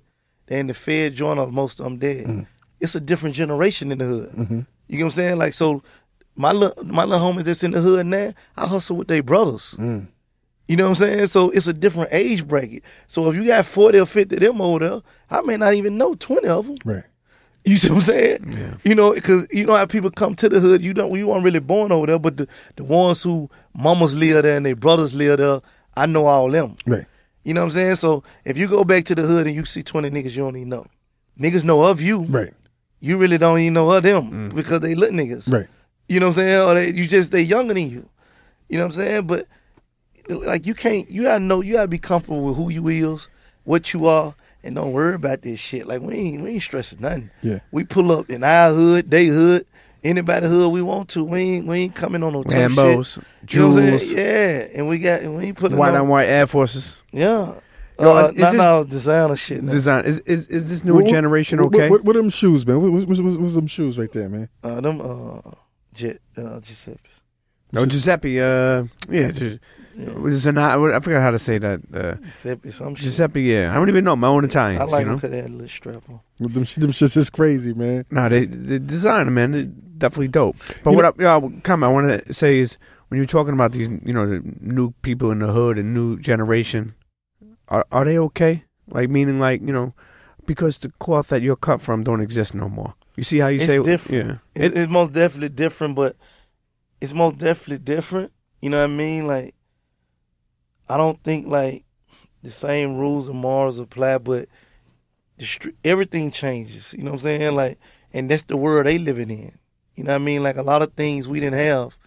they in the Fed joint or most of them dead. Mm-hmm. It's a different generation in the hood. Mm-hmm. You know what I'm saying? Like so my little my little homies that's in the hood now, I hustle with their brothers. Mm. You know what I'm saying? So it's a different age bracket. So if you got 40 or 50 of them older, I may not even know 20 of them. Right. You see what I'm saying? Yeah. You know, because you know how people come to the hood. You don't, you weren't really born over there, but the, the ones who mamas live there and their brothers live there, I know all them. Right. You know what I'm saying? So if you go back to the hood and you see 20 niggas you don't even know, niggas know of you. Right. You really don't even know of them mm. because they look niggas. Right. You know what I'm saying? Or they, you just they younger than you. You know what I'm saying? But like you can't you gotta know you gotta be comfortable with who you is, what you are, and don't worry about this shit. Like we ain't we ain't stressing nothing. Yeah. We pull up in our hood, they hood, anybody hood we want to. We ain't we ain't coming on no tough Lambos, shit. You know what I'm jewels, saying? Yeah. And we got and we ain't putting white on, on white Air Forces. Yeah. Yo, uh, is not this- no designer shit. now. Design is is is this newer What- generation what, okay? What, what, what them shoes, man? What, what, what, what's them shoes right there, man? Uh, them uh jet uh Giuseppe's. No, Giuseppe. Uh, yeah, Gi- Zana- I forgot how to say that. Uh, Giuseppe some shit. Giuseppe. Yeah, I don't even know my own Italians. I like you them know, because they had a little strap on. Them, them shits is crazy, man. no, they the design, man, they definitely dope. But You what I, yeah, comment I want to say is when you're talking about these, you know, the new people in the hood and new generation, are are they okay? Like meaning, like you know, because the cloth that you're cut from don't exist no more. You see how you It's say different. Yeah, It, it's most definitely different, but it's most definitely different. You know what I mean? Like, I don't think like the same rules and morals apply, but the str- everything changes. You know what I'm saying? Like, and that's the world they living in. You know what I mean? Like a lot of things we didn't have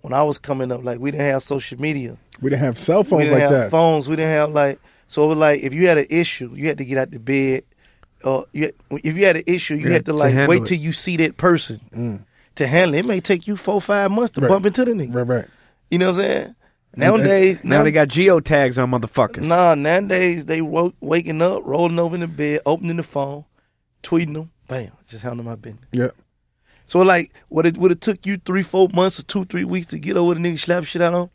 when I was coming up. Like we didn't have social media. We didn't have cell phones we phones didn't like have that. phones. We didn't have like so. It was like if you had an issue, you had to get out the bed. Or you if you had an issue, you Yeah, had to to like handle wait it. till you see that person mm. to handle it. It may take you four five months to Right. bump into the nigga. Right, right. You know what I'm saying? Nowadays, now they got geo tags on motherfuckers. Nah, nowadays they woke, waking up, rolling over in the bed, opening the phone, tweeting them, bam, just handling my business. Yeah. So like, what it would have took you three, four months or two, three weeks to get over the nigga slap shit out on.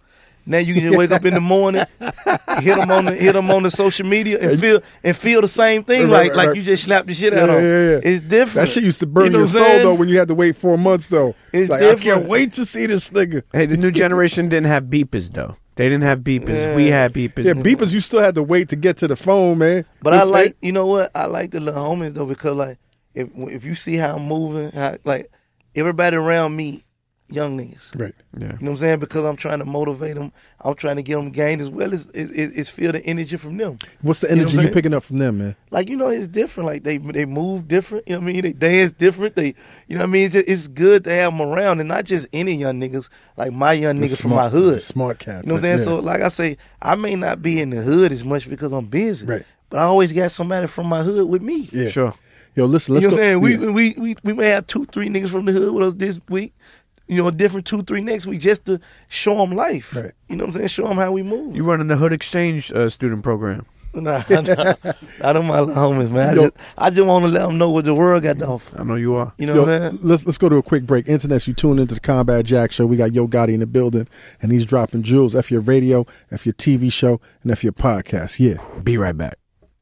Now you can just wake up in the morning, hit them on the hit them on the social media, and feel and feel the same thing, Right, like right, like right. you just slapped the shit Yeah, out on. yeah, yeah. It's different. That shit used to burn You know your soul though when you had to wait four months though. It's like I can't wait to see this nigga. Hey, the new generation didn't have beepers though. They didn't have beepers. We had beepers. Yeah, beepers. You still had to wait to get to the phone, man. But I like, that? you know what? I like the little homies though because like, if if you see how I'm moving, how, like everybody around me, young niggas. right. yeah. You know what I'm saying? Because I'm trying to motivate them. I'm trying to get them gained as well as is is feel the energy from them. What's the You know energy you saying? picking up from them, man? Like you know, it's different. Like they they move different. You know what I mean? They dance different. They you know what I mean? It's, just, it's good to have them around, and not just any young niggas. Like my young The niggas from my hood. the smart cats. You know what I'm saying? Yeah. So like I say, I may not be in the hood as much because I'm busy. Right. But I always got somebody from my hood with me. yeah. Sure. Yo, listen. You Let's know what I'm saying? yeah. We, we we we may have two, three niggas from the hood with us this week. You know, a different two, three next week just to show them life. Right. You know what I'm saying? Show them how we move. You running the Hood Exchange uh, student program. Nah, nah, I don't my little homies, man. I Yo. just, I just want to let them know what the world got to offer. I know you are. You know Yo, what I'm saying? let's let's go to a quick break. Internet, you tune into the Combat Jack Show. We got Yo Gotti in the building, and he's dropping jewels. F your radio, F your TV show, and F your podcast. Yeah. Be right back.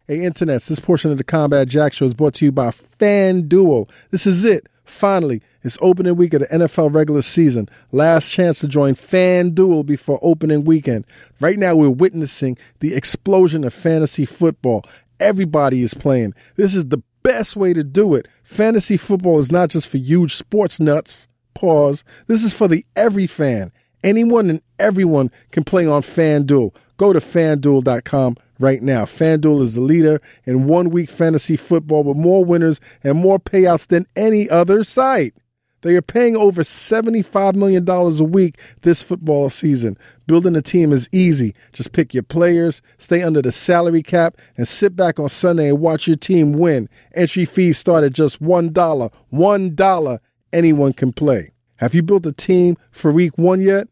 Hey, Internet, this portion of the Combat Jack Show is brought to you by FanDuel. This is it. Finally, it's opening week of the NFL regular season. Last chance to join FanDuel before opening weekend. Right now, we're witnessing the explosion of fantasy football. Everybody is playing. This is the best way to do it. Fantasy football is not just for huge sports nuts. Pause. This is for the every fan. Anyone and everyone can play on FanDuel. Go to fanduel.com right now. FanDuel is the leader in one week fantasy football with more winners and more payouts than any other site. They are paying over $75 million a week this football season. Building a team is easy. Just pick your players, stay under the salary cap, and sit back on Sunday and watch your team win. Entry fees start at just $1. $1. Anyone can play. Have you built a team for week one yet?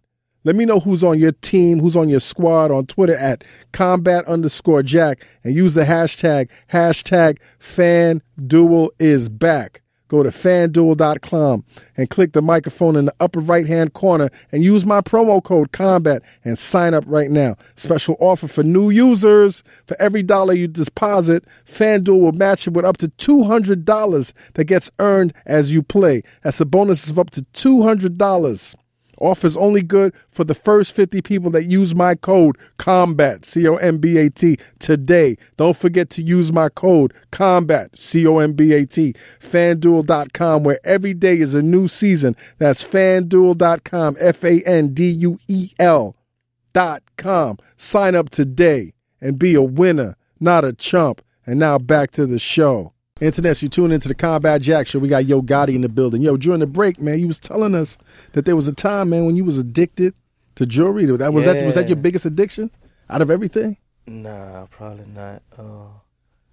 Let me know who's on your team, who's on your squad on Twitter at combat underscore jack and use the hashtag, hashtag FanDuel is back. Go to fanduel.com and click the microphone in the upper right hand corner and use my promo code COMBAT and sign up right now. Special offer for new users. For every dollar you deposit, FanDuel will match it with up to $200 that gets earned as you play. That's a bonus of up to $200. Offers only good for the first 50 people that use my code COMBAT, C O M B A T, today. Don't forget to use my code COMBAT, C O M B A T, fanduel.com, where every day is a new season. That's fanduel.com, F A N D U E L dot com. Sign up today and be a winner, not a chump. And now back to the show. Internet, you tune into the Combat Jack Show. We got Yo Gotti in the building. Yo, during the break, man, you was telling us that there was a time, man, when you was addicted to jewelry. That was that was that your biggest addiction out of everything? Nah, probably not. Uh,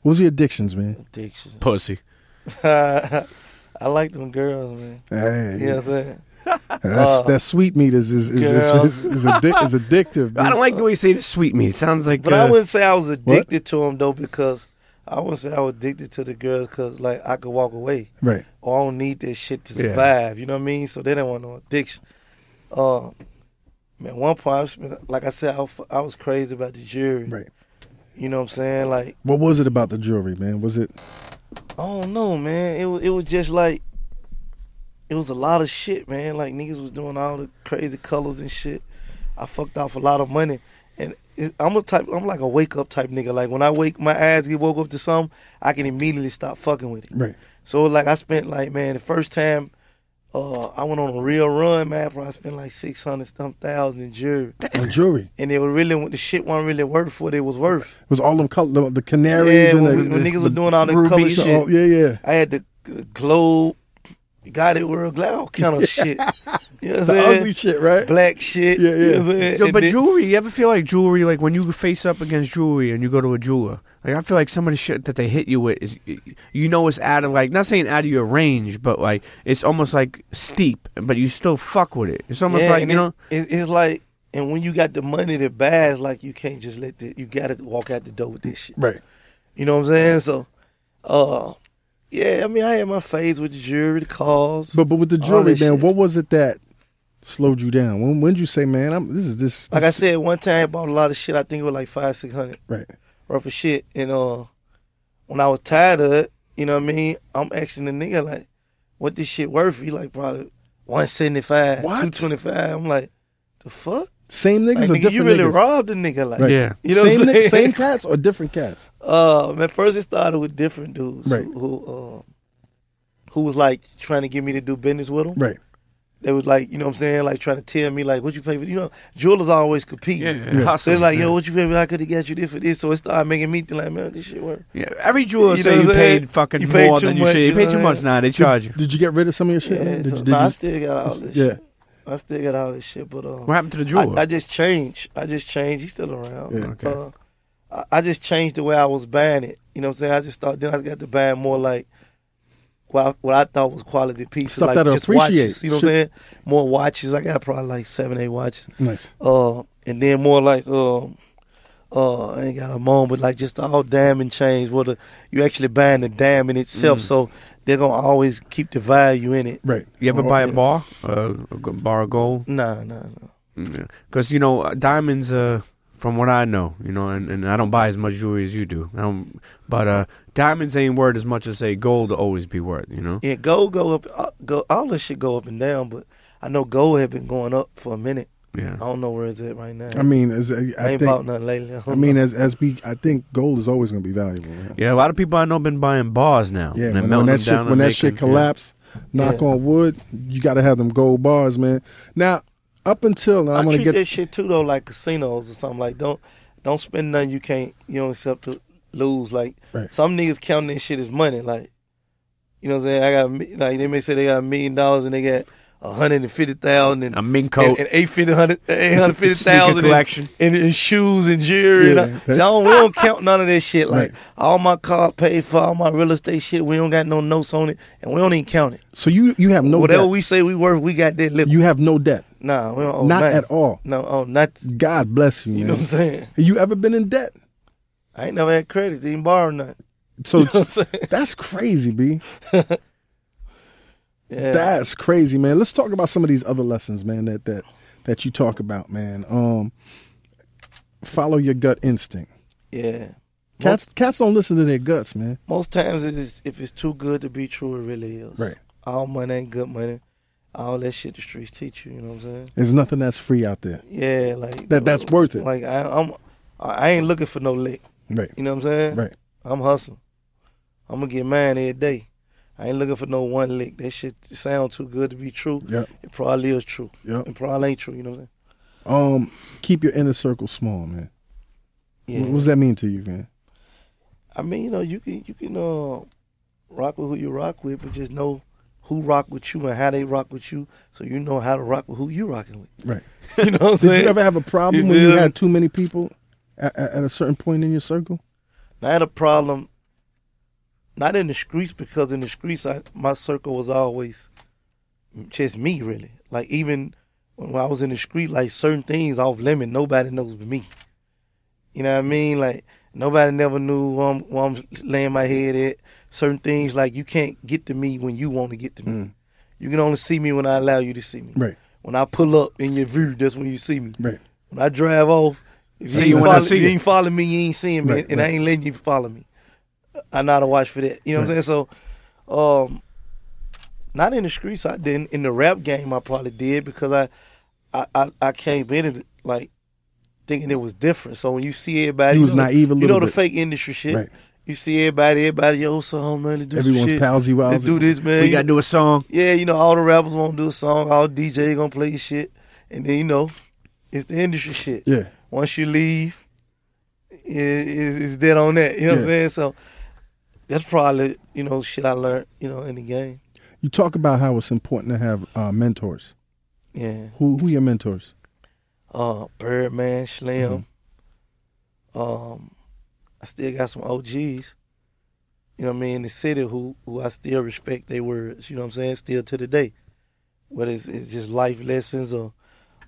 What was your addictions, man? Addictions. Pussy. I like them girls, man. Hey, You know what I'm saying? that's, Uh, that sweet meat is is is, is, is, is, addic- is addictive. I don't like the way you say the sweet meat. It sounds like. But uh, I wouldn't say I was addicted to them though, because I wouldn't say I was addicted to the girls because like I could walk away. Right. or I don't need this shit to Yeah. survive. You know what I mean? So they didn't want no addiction. Uh, man, one point I was, like I said, I was, I was crazy about the jury. Right. You know what I'm saying? Like What was it about the jewelry, man? Was it I don't know, man. It was it was just like it was a lot of shit, man. Like niggas was doing all the crazy colors and shit. I fucked off a lot of money. And it, I'm a type. I'm like a wake up type nigga. Like when I wake, my eyes get woke up to something, I can immediately stop fucking with it. right? So like I spent like man the first time uh I went on a real run, man, bro, I spent like six hundred some thousand in jewelry. On jewelry. And it was really the shit wasn't really worth what it was worth. It was all them color, the, the canaries Yeah, and when, the, when the- niggas was doing all the color shit. all- yeah, yeah. I had the globe, got it world glad all kind of shit. You know what I'm The saying? ugly shit, right? Black shit. Yeah, you know yeah. what I'm saying? Yo, but then- jewelry, you ever feel like jewelry, like when you face up against jewelry and you go to a jeweler, like I feel like some of the shit that they hit you with is, you know, it's out of like not saying out of your range, but like it's almost like steep, but you still fuck with it. It's almost yeah, like you it- know, it, it's like, and when you got the money to buy, it's like you can't just let the, you got to walk out the door with this shit. Right. You know what I'm saying? So, uh, yeah, I mean, I had my phase with the the cars. But but with the jewelry, man, shit. what was it that slowed you down? When when did you say, man, I'm this is this? like I said, one time I bought a lot of shit. I think it was like five, six hundred right? worth of shit. And uh, when I was tired of it, you know what I mean? I'm asking the nigga like, "What this shit worth?" He like probably one seventy five, two twenty five. I'm like, the fuck? Same niggas Like, or nigga, different you really niggas? robbed a nigga like Right. yeah. You know what same, I'm saying? same cats or different cats? Uh, man, first it started with different dudes Right. who who, uh, who was like trying to get me to do business with them. Right. They was like, you know what I'm saying, like trying to tell me like, what you pay for? You know, jewelers always compete. Yeah, Yeah. So hustle, they're like, yo, what you pay for? I could have got you this for this. So it started making me think like, man, this shit work. Yeah, every jeweler You say you saying? paid fucking You paid more too than you should. You you paid too much saying? now. They charge you. Did you get rid of some of your shit? Yeah. Did, so, did nah, I you- still got all this yeah. shit. I still got all this shit, but uh, What happened to the jeweler? I, I just changed. I just changed. He's still around. Yeah. Okay. Uh, I, I just changed the way I was buying it. You know what I'm saying? I just thought then I got to buy more like what I, what I thought was quality pieces, Stuff like that'll just appreciate. watches. You know what I'm saying? More watches. I got probably like seven, eight watches. Nice. Uh, and then more like um, uh, I ain't got a moment, but like just all diamond chains. Where the you actually buying the diamond itself, Mm. so they're gonna always keep the value in it. Right. you ever Oh, buy a bar, uh, a g- bar of gold? Nah, nah, nah. Because you know uh, diamonds. Uh, from what I know, you know, and, and I don't buy as much jewelry as you do. I don't, but uh, diamonds ain't worth as much as say gold will always be worth. You know. Yeah, gold go up. uh, Go all this shit go up and down, but I know gold had been going up for a minute. Yeah. I don't know where it's at right now. I mean, as, I, I ain't think. bought nothing lately. I mean, as as we, I think gold is always going to be valuable. Man. Yeah, a lot of people I know been buying bars now. Yeah, and when, when that shit down when that making- shit yeah. collapse, knock Yeah. on wood, you got to have them gold bars, man. Now, up until and I I'm gonna get this shit too though, like casinos or something. Like don't don't spend nothing you can't you don't accept to lose. Like Right. some niggas counting this shit as money. Like you know what I'm saying? I got a like they may say they got a million dollars and they got a hundred and fifty thousand and A mink and, coat. and eight fifty hundred eight hundred fifty thousand collection. and, and shoes and jewelry. Yeah, and I, so I don't, we don't count none of that shit. Like Right. all my car paid for, all my real estate shit. We don't got no notes on it, and we don't even count it. So you you have no debt. Whatever debt. we say we worth, we got that liquid. you have no debt. nah, we don't owe Not nothing. at all. No, oh, not. God bless you, You man. know what I'm saying? you ever been in debt? I ain't never had credit. Didn't borrow nothing. So You know what I'm that's crazy, B. Yeah. That's crazy, man. Let's talk about some of these other lessons, man. That that that you talk about, man. Um, follow your gut instinct. yeah. Cats cats don't listen to their guts, man. Most times, it is, if it's too good to be true, it really is. Right. All money ain't good money. All that shit the streets teach you. You know what I'm saying? There's nothing that's free out there. Yeah, like That- that's worth it. Like I, I'm, I ain't looking for no lick. Right. You know what I'm saying? Right. I'm hustling. I'm gonna get mine every day. I ain't looking for no one lick. That shit sound too good to be true. Yep. It probably is true. Yep. It probably ain't true. You know what I'm Um, keep your inner circle small, man. saying? What does that mean to you, man? I mean, you know, you can you can uh, rock with who you rock with, but just know who rock with you and how they rock with you, so you know how to rock with who you rocking with. Right. You know what I'm Did saying? you ever have a problem You when you had too many people at, at at a certain point in your circle? I had a problem, not in the streets because in the streets, I, my circle was always just me, really. Like even when I was in the street, like certain things off limit, nobody knows but me. You know what I mean? Like nobody never knew where I'm, where I'm laying my head at. Certain things like you can't get to me when you want to get to me. Mm. You can only see me when I allow you to see me. Right. When I pull up in your view, that's when you see me. Right. When I drive off, if you, you ain't follow, see you you. ain't follow me, you ain't seeing me, Right, and I ain't letting you follow me. I know how to watch for that. You know what I'm saying? So, um, not in the streets, I didn't. In the rap game, I probably did because I, I, I, I came in it like thinking it was different. So when you see everybody, You was know, naive a You know the bit. fake industry shit. Right. You see everybody, everybody, yo, son, man, let's do Everyone's shit. palsy Let's do this, man. We You gotta do a song. yeah, you know, all the rappers want to do a song, all DJ gonna play your shit, and then you know, it's the industry shit. Yeah. Once you leave, it, it, it's dead on that. You know what I'm saying? So that's probably you know shit I learned you know in the game. You talk about how it's important to have uh, mentors. Yeah. Who who your mentors? Uh, Birdman, Slim. Um, I still got some OGs. You know what I mean? In the city who who I still respect their words. You know what I'm saying? Still to the day. Whether it's, it's just life lessons or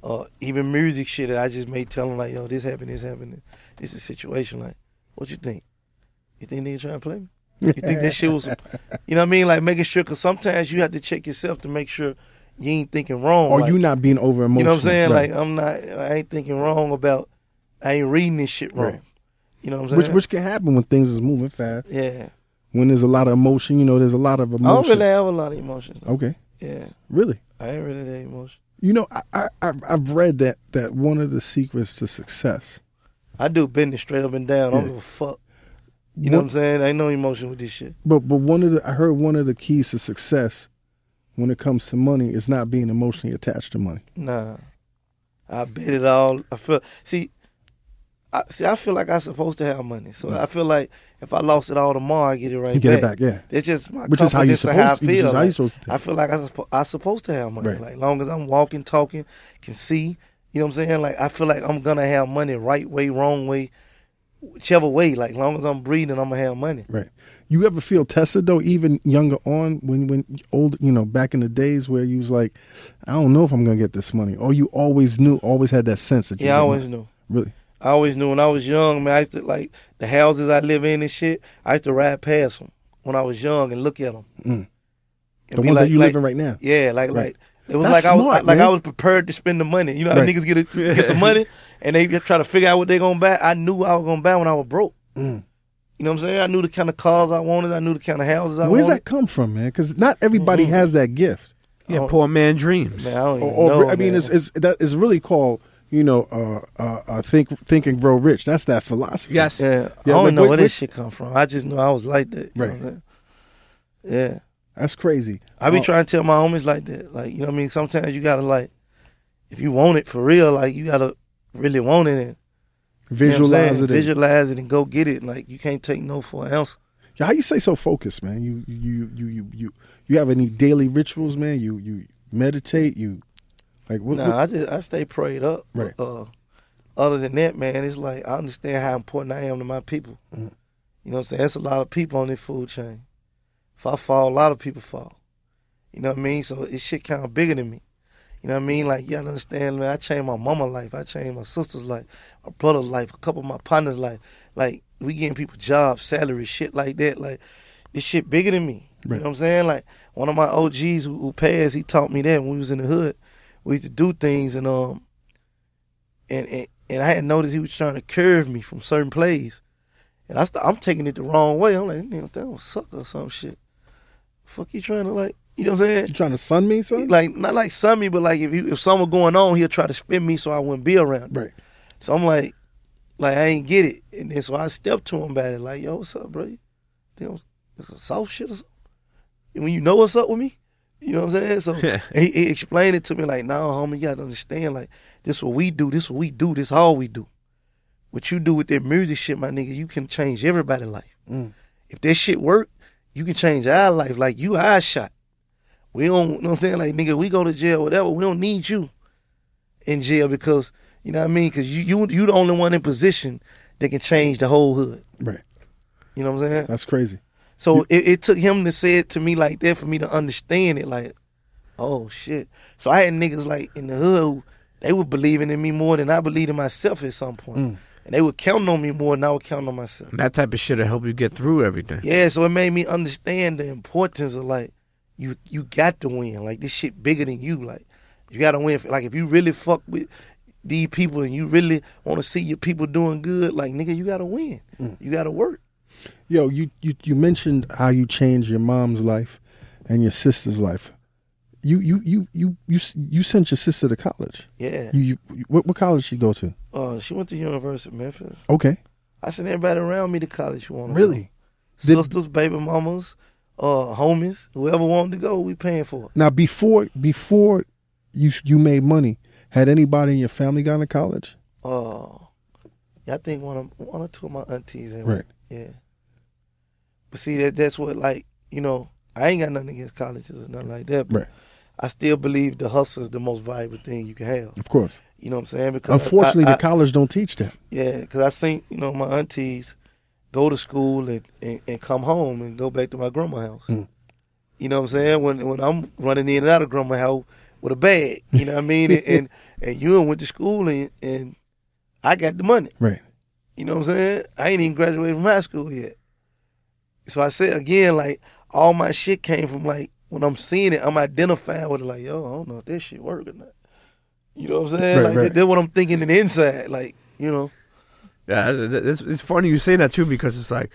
or even music shit that I just may tell them like, yo, this happened, this happened, this is a situation. Like, what you think? You think nigga trying to play me? You think that shit was, you know what I mean? Like making sure, because sometimes you have to check yourself to make sure you ain't thinking wrong. Or like- you not being over emotional? you know what I'm saying? Right. Like I'm not. I ain't thinking wrong about. I ain't reading this shit wrong. Right. You know what I'm saying? which which can happen when things is moving fast. yeah. When there's a lot of emotion, you know, there's a lot of emotion. I don't emotion. really have a lot of emotions. though. okay, Yeah. really. I ain't really that emotional. You know, I, I I've- I've read that that one of the secrets to success. I do business straight up and down. I don't Yeah. give a fuck. You know what I'm saying? Ain't no emotion with this shit. But but one of the I heard one of the keys to success when it comes to money is not being emotionally attached to money. Nah. I bet it all. I feel. See. I see. I feel like I'm supposed to have money, so I feel like if I lost it all tomorrow, I get it right you get back. it back, yeah. It's just my Which is how you and how I supposed. Feel. is how you supposed to. I feel like I'm suppo- I supposed to have money. Right. Like long as I'm walking, talking, can see. You know what I'm saying? Like I feel like I'm gonna have money right way, wrong way, whichever way. Like long as I'm breathing, I'm gonna have money. Right. You ever feel tested though, even younger on when when old you know back in the days where you was like, I don't know if I'm gonna get this money, or you always knew, always had that sense that you Yeah, I always money? knew. really. I always knew when I was young, man. I used to like the houses I live in and shit. I used to ride past them when I was young and look at them. Mm. The ones that you live in right now. Yeah, like Right. like it was That's like I was like man. I was prepared to spend the money. You know how Right. niggas get it, get some money and they try to figure out what they gonna buy. I knew I was gonna buy when I was broke. Mm. You know what I'm saying? I knew the kind of cars I wanted. I knew the kind of houses I wanted. Where's wanted. that come from, man? Because not everybody has that gift. Yeah, poor man dreams. Man, I don't even or know. I mean, man. it's, it's that is really called you know uh, uh, uh, think think and grow rich. That's that philosophy. Yes. yeah. Yeah, I like, don't know what- where what- this shit come from. I just knew I was like that. You know Right. what I'm saying? Yeah. That's crazy. I be Uh, trying to tell my homies like that. Like, you know what I mean? Sometimes you gotta like if you want it for real, like you gotta really want it and You know Visualize it. Visualize it and go get it. Like you can't take no for an ounce. Yeah, How you say so focused, man? You you you you you you have any daily rituals, man? You you meditate. You like what? Nah, what- I just I stay prayed up. Right. Uh, other than that, man, it's like I understand how important I am to my people. Mhm. You know what I'm saying? That's a lot of people on this food chain. If I fall, a lot of people fall. You know what I mean? So this shit kind of bigger than me. You know what I mean? Like you gotta understand, man. I changed my mama's life. I changed my sister's life, my brother's life, a couple of my partners' life. Like we getting people jobs, salary, shit like that. Like this shit bigger than me. You know what I'm saying? Like one of my OGs who, who passed, he taught me that when we was in the hood. We used to do things and um and and, and I had noticed he was trying to curve me from certain plays. And I st- I'm taking it the wrong way. I'm like, nigga, that was sucker or some shit. Fuck you trying to like, you know what I'm saying? you trying to sun me, son? Like not like sun me, but like if you, if something going on, he'll try to spin me so I wouldn't be around. right. So I'm like, like I ain't get it, and then so I stepped to him about it, like, yo, what's up, bro? You think it's a soft shit or something? And When you know what's up with me, you know what I'm saying? So Yeah. he, he explained it to me like, nah, homie, you gotta understand, like, this what we do, this what we do, this all we do. What you do with that music shit, my nigga, you can change everybody's life. Mm. If that shit work, you can change our life. Like you our shot. We don't you know what I'm saying? Like nigga, we go to jail, whatever. We don't need you in jail because you know what I mean? Because you you you the only one in position that can change the whole hood. Right. You know what I'm saying? That's crazy. So it, it took him to say it to me like that for me to understand it. Like, oh shit. So I had niggas like in the hood who they were believing in me more than I believed in myself at some point. Mm. And they were counting on me more than I would count on myself. And That type of shit will help you get through everything. Yeah, so it made me understand the importance of like you you got to win. Like this shit bigger than you. Like you got to win. Like if you really fuck with these people and you really want to see your people doing good, like nigga, you got to win. Mm. You got to work. Yo, you, you you mentioned how you changed your mom's life and your sister's life. You you you you you you sent your sister to college. Yeah. You, you what what college she go to? Uh, she went to University of Memphis. Okay, I sent everybody around me to college who wanted really. to go. Did- Sisters, baby mamas, uh, homies, whoever wanted to go, we paying for it. Now before before you you made money, had anybody in your family gone to college? Uh, yeah, I think one of one or two of my aunties. had Right. Yeah. But see that that's what like you know I ain't got nothing against colleges or nothing like that. But Right. I still believe the hustle is the most valuable thing you can have. Of course. You know what I'm saying? Because Unfortunately, I, I, the college don't teach that. Yeah, because I seen you know my aunties go to school and, and, and come home and go back to my grandma's house. Mm. You know what I'm saying? When when I'm running in and out of grandma's house with a bag, you know what I mean? and, and and you went to school and and I got the money. Right. You know what I'm saying? I ain't even graduated from high school yet. So I said again, like all my shit came from like when I'm seeing it, I'm identifying with it. Like yo, I don't know if this shit work or not. You know what I'm saying? Right, like right. that's what I'm thinking in the inside. Like you know. Yeah, th- th- it's, it's funny you say that too because it's like,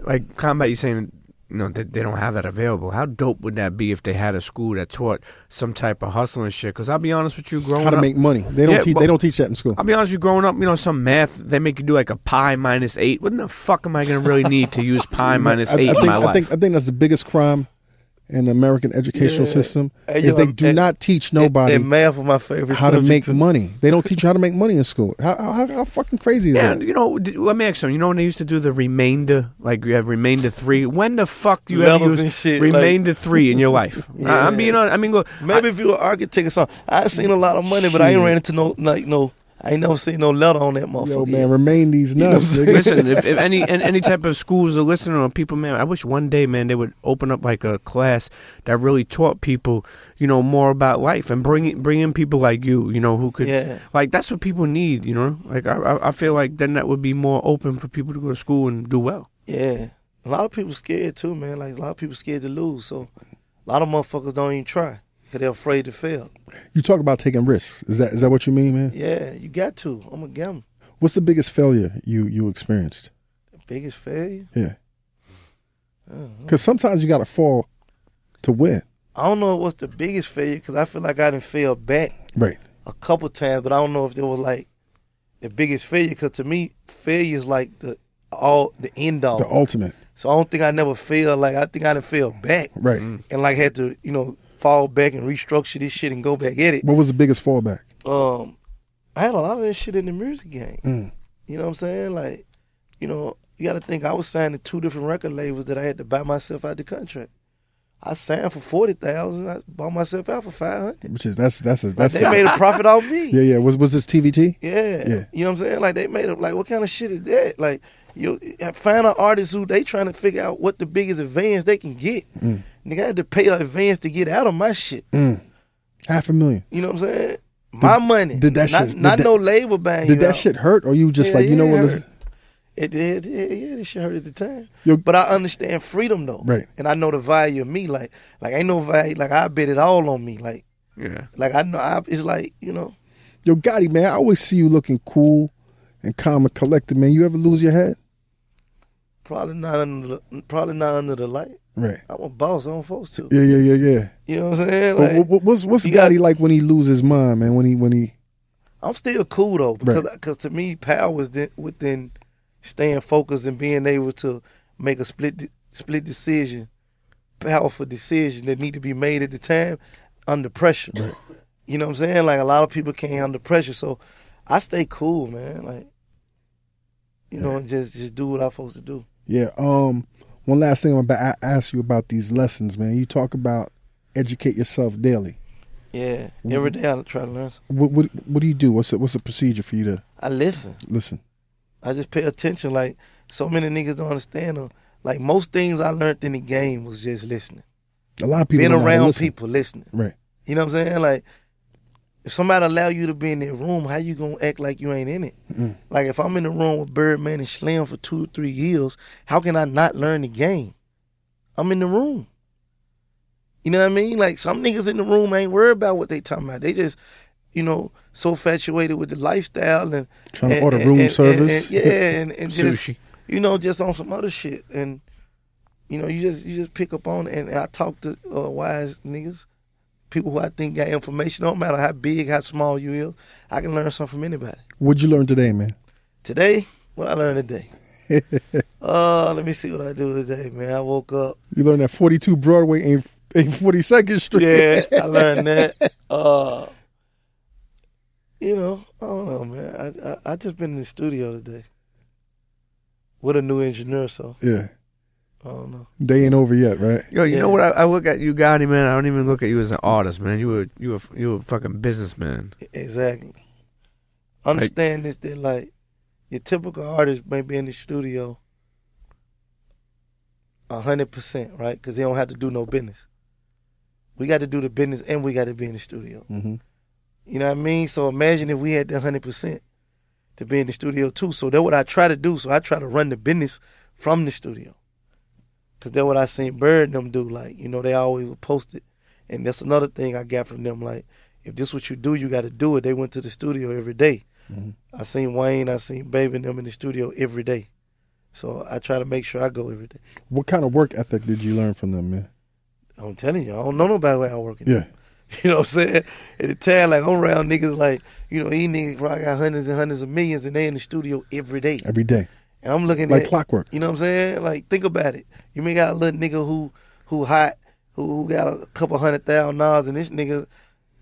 like combat. You saying, you know, they, they don't have that available. How dope would that be if they had a school that taught some type of hustling shit? Because I'll be honest with you, growing up How to up, make money? They don't Yeah, teach. They don't teach that in school. I'll be honest with you, growing up, you know, some math they make you do like a pi minus eight. What in the fuck am I gonna really need to use pi minus I, eight I in think, my I think I think that's the biggest crime in the American educational Yeah. system Hey, is yo, they do and- not teach nobody And math was my favorite. how to make too. money. They don't teach you how to make money in school. How how, how fucking crazy is yeah, that? you know, let me ask you. You know when they used to do the remainder, like you have remainder three. When the fuck do you ever Levels use and shit, like- remainder three in your life? I- I'm being on. I mean, go. Maybe if you were an architect or something. I seen a lot of money, but I ain't ran into no like no. I ain't never seen no letter on that motherfucker. Yo, man, remain these know what I'm nuts. saying? nigga. Listen, if, if any and any type of schools are listening or people, man, I wish one day, man, they would open up like a class that really taught people, you know, more about life and bring it, bring in people like you, you know, who could, Yeah. like, that's what people need, you know. Like, I, I I feel like then that would be more open for people to go to school and do well. Yeah. A lot of people scared too, man. Like a lot of people scared to lose. So a lot of motherfuckers don't even try because they're afraid to fail. You talk about taking risks. Is that is that what you mean, man? Yeah, you got to. I'm a gambler. What's the biggest failure you you experienced? The biggest failure. Yeah, uh-huh. because sometimes you got to fall to win. I don't know what's the biggest failure because I feel like I didn't fail back Right. a couple times, but I don't know if it was like the biggest failure. Because to me, failure is like the all the end all. The ultimate. So I don't think I never failed. Like I think I didn't fail back Right. Mm. and like had to you know fall back and restructure this shit and go back at it. What was the biggest fallback? Um, I had a lot of that shit in the music game. Mm. You know what I'm saying? Like, you know, you got to think I was signed to two different record labels that I had to buy myself out the contract. I signed for forty thousand. I bought myself out for five hundred. Which is that's that's a, that's They made a profit off me. yeah yeah. Was was this TVT? Yeah. Yeah. You know what I'm saying? Like they made up. like what kind of shit is that? Like you find an artist who they trying to figure out what the biggest advance they can get. Mm. Nigga I had to pay an advance to get out of my shit. Mm. Half a million. You know what I'm saying? My money. did that not, shit- not did no that- label bang. Did that out. shit hurt, or you just Yeah, like you know what? it Listen. It did, yeah, yeah, this shit hurt at the time. Yo- but I understand freedom though. Right. And I know the value of me. Like like ain't no value like I bet it all on me. Like Yeah. like I know I, it's like, you know, yo, Gotti, man, I always see you looking cool and calm and collected, man. You ever lose your head? Probably not under the, probably not under the light. Right. I'm a boss, I'm supposed to. Yeah, yeah, yeah, yeah. You know what I'm saying? Like, what- what's what's Gotti like when he loses his mind, man? When he when he I'm still cool though because Right. because to me power is then- within staying focused and being able to make a split split decision, powerful decision that need to be made at the time under pressure. You know what I'm saying? Like a lot of people can't under pressure, so I stay cool, man. Like you know, and just just do what I'm supposed to do. Yeah. Um. One last thing I'm about to ask you about these lessons, man. You talk about educate yourself daily. Yeah, every day I try to learn. Something. What what what do you do? What's the, what's the procedure for you to I listen. listen? I just pay attention. Like so many niggas don't understand them. Like most things I learned in the game was just listening. A lot of people being don't know how to around listen. people listening. Right. You know what I'm saying? Like, if somebody allow you to be in that room, how you gonna act like you ain't in it? Mm. Like, if I'm in the room with Birdman and Slim for two or three years, how can I not learn the game? I'm in the room. You know what I mean? Like, some niggas in the room ain't worried about what they talking about. They just, you know, so infatuated with the lifestyle and Trying to order and- room and- and- service. and- yeah, and, and just Sushi. you know, just on some other shit. And you know, you just you just pick up on it. And I talk to uh, wise niggas, people who I think got information. Don't matter how big, how small you is, I can learn something from anybody. What'd you learn today, man? Today, what I learned today. uh, let me see what I do today, man. I woke up. You learned that 42 Broadway ain't ain't 42nd Street. Yeah, I learned that. Uh, you know, I don't know, man. I, I I just been in the studio today with a new engineer, so yeah. I don't know. Day ain't over yet, right? Yo, you Yeah. know what? I, I look at you, Gotti, man. I don't even look at you as an artist, man. You were you were you were a fucking businessman. Exactly. Understand this that like your typical artist may be in the studio a hundred percent, right? Because they don't have to do no business. We got to do the business and we got to be in the studio. Mm-hmm. You know what I mean? So imagine if we had the hundred percent to be in the studio too. So that's what I try to do. So I try to run the business from the studio. Cause that's what I seen Bird and them do. Like, you know, they always post it. And that's another thing I got from them. Like, if this what you do, you gotta do it. They went to the studio every day. Mhm. I seen Wayne, I seen Baby and them in the studio every day. So I try to make sure I go every day. What kind of work ethic did you learn from them, man? I'm telling you, I don't know nobody way I work. Yeah. You know what I'm saying? At the time, like I'm around niggas like, you know, these niggas probably got hundreds and hundreds of millions and they in the studio every day. Every day. And I'm looking Like at clockwork. you know what I'm saying? Like think about it. You may got a little nigga who who hot, who, who got a couple hundred thousand dollars and this nigga,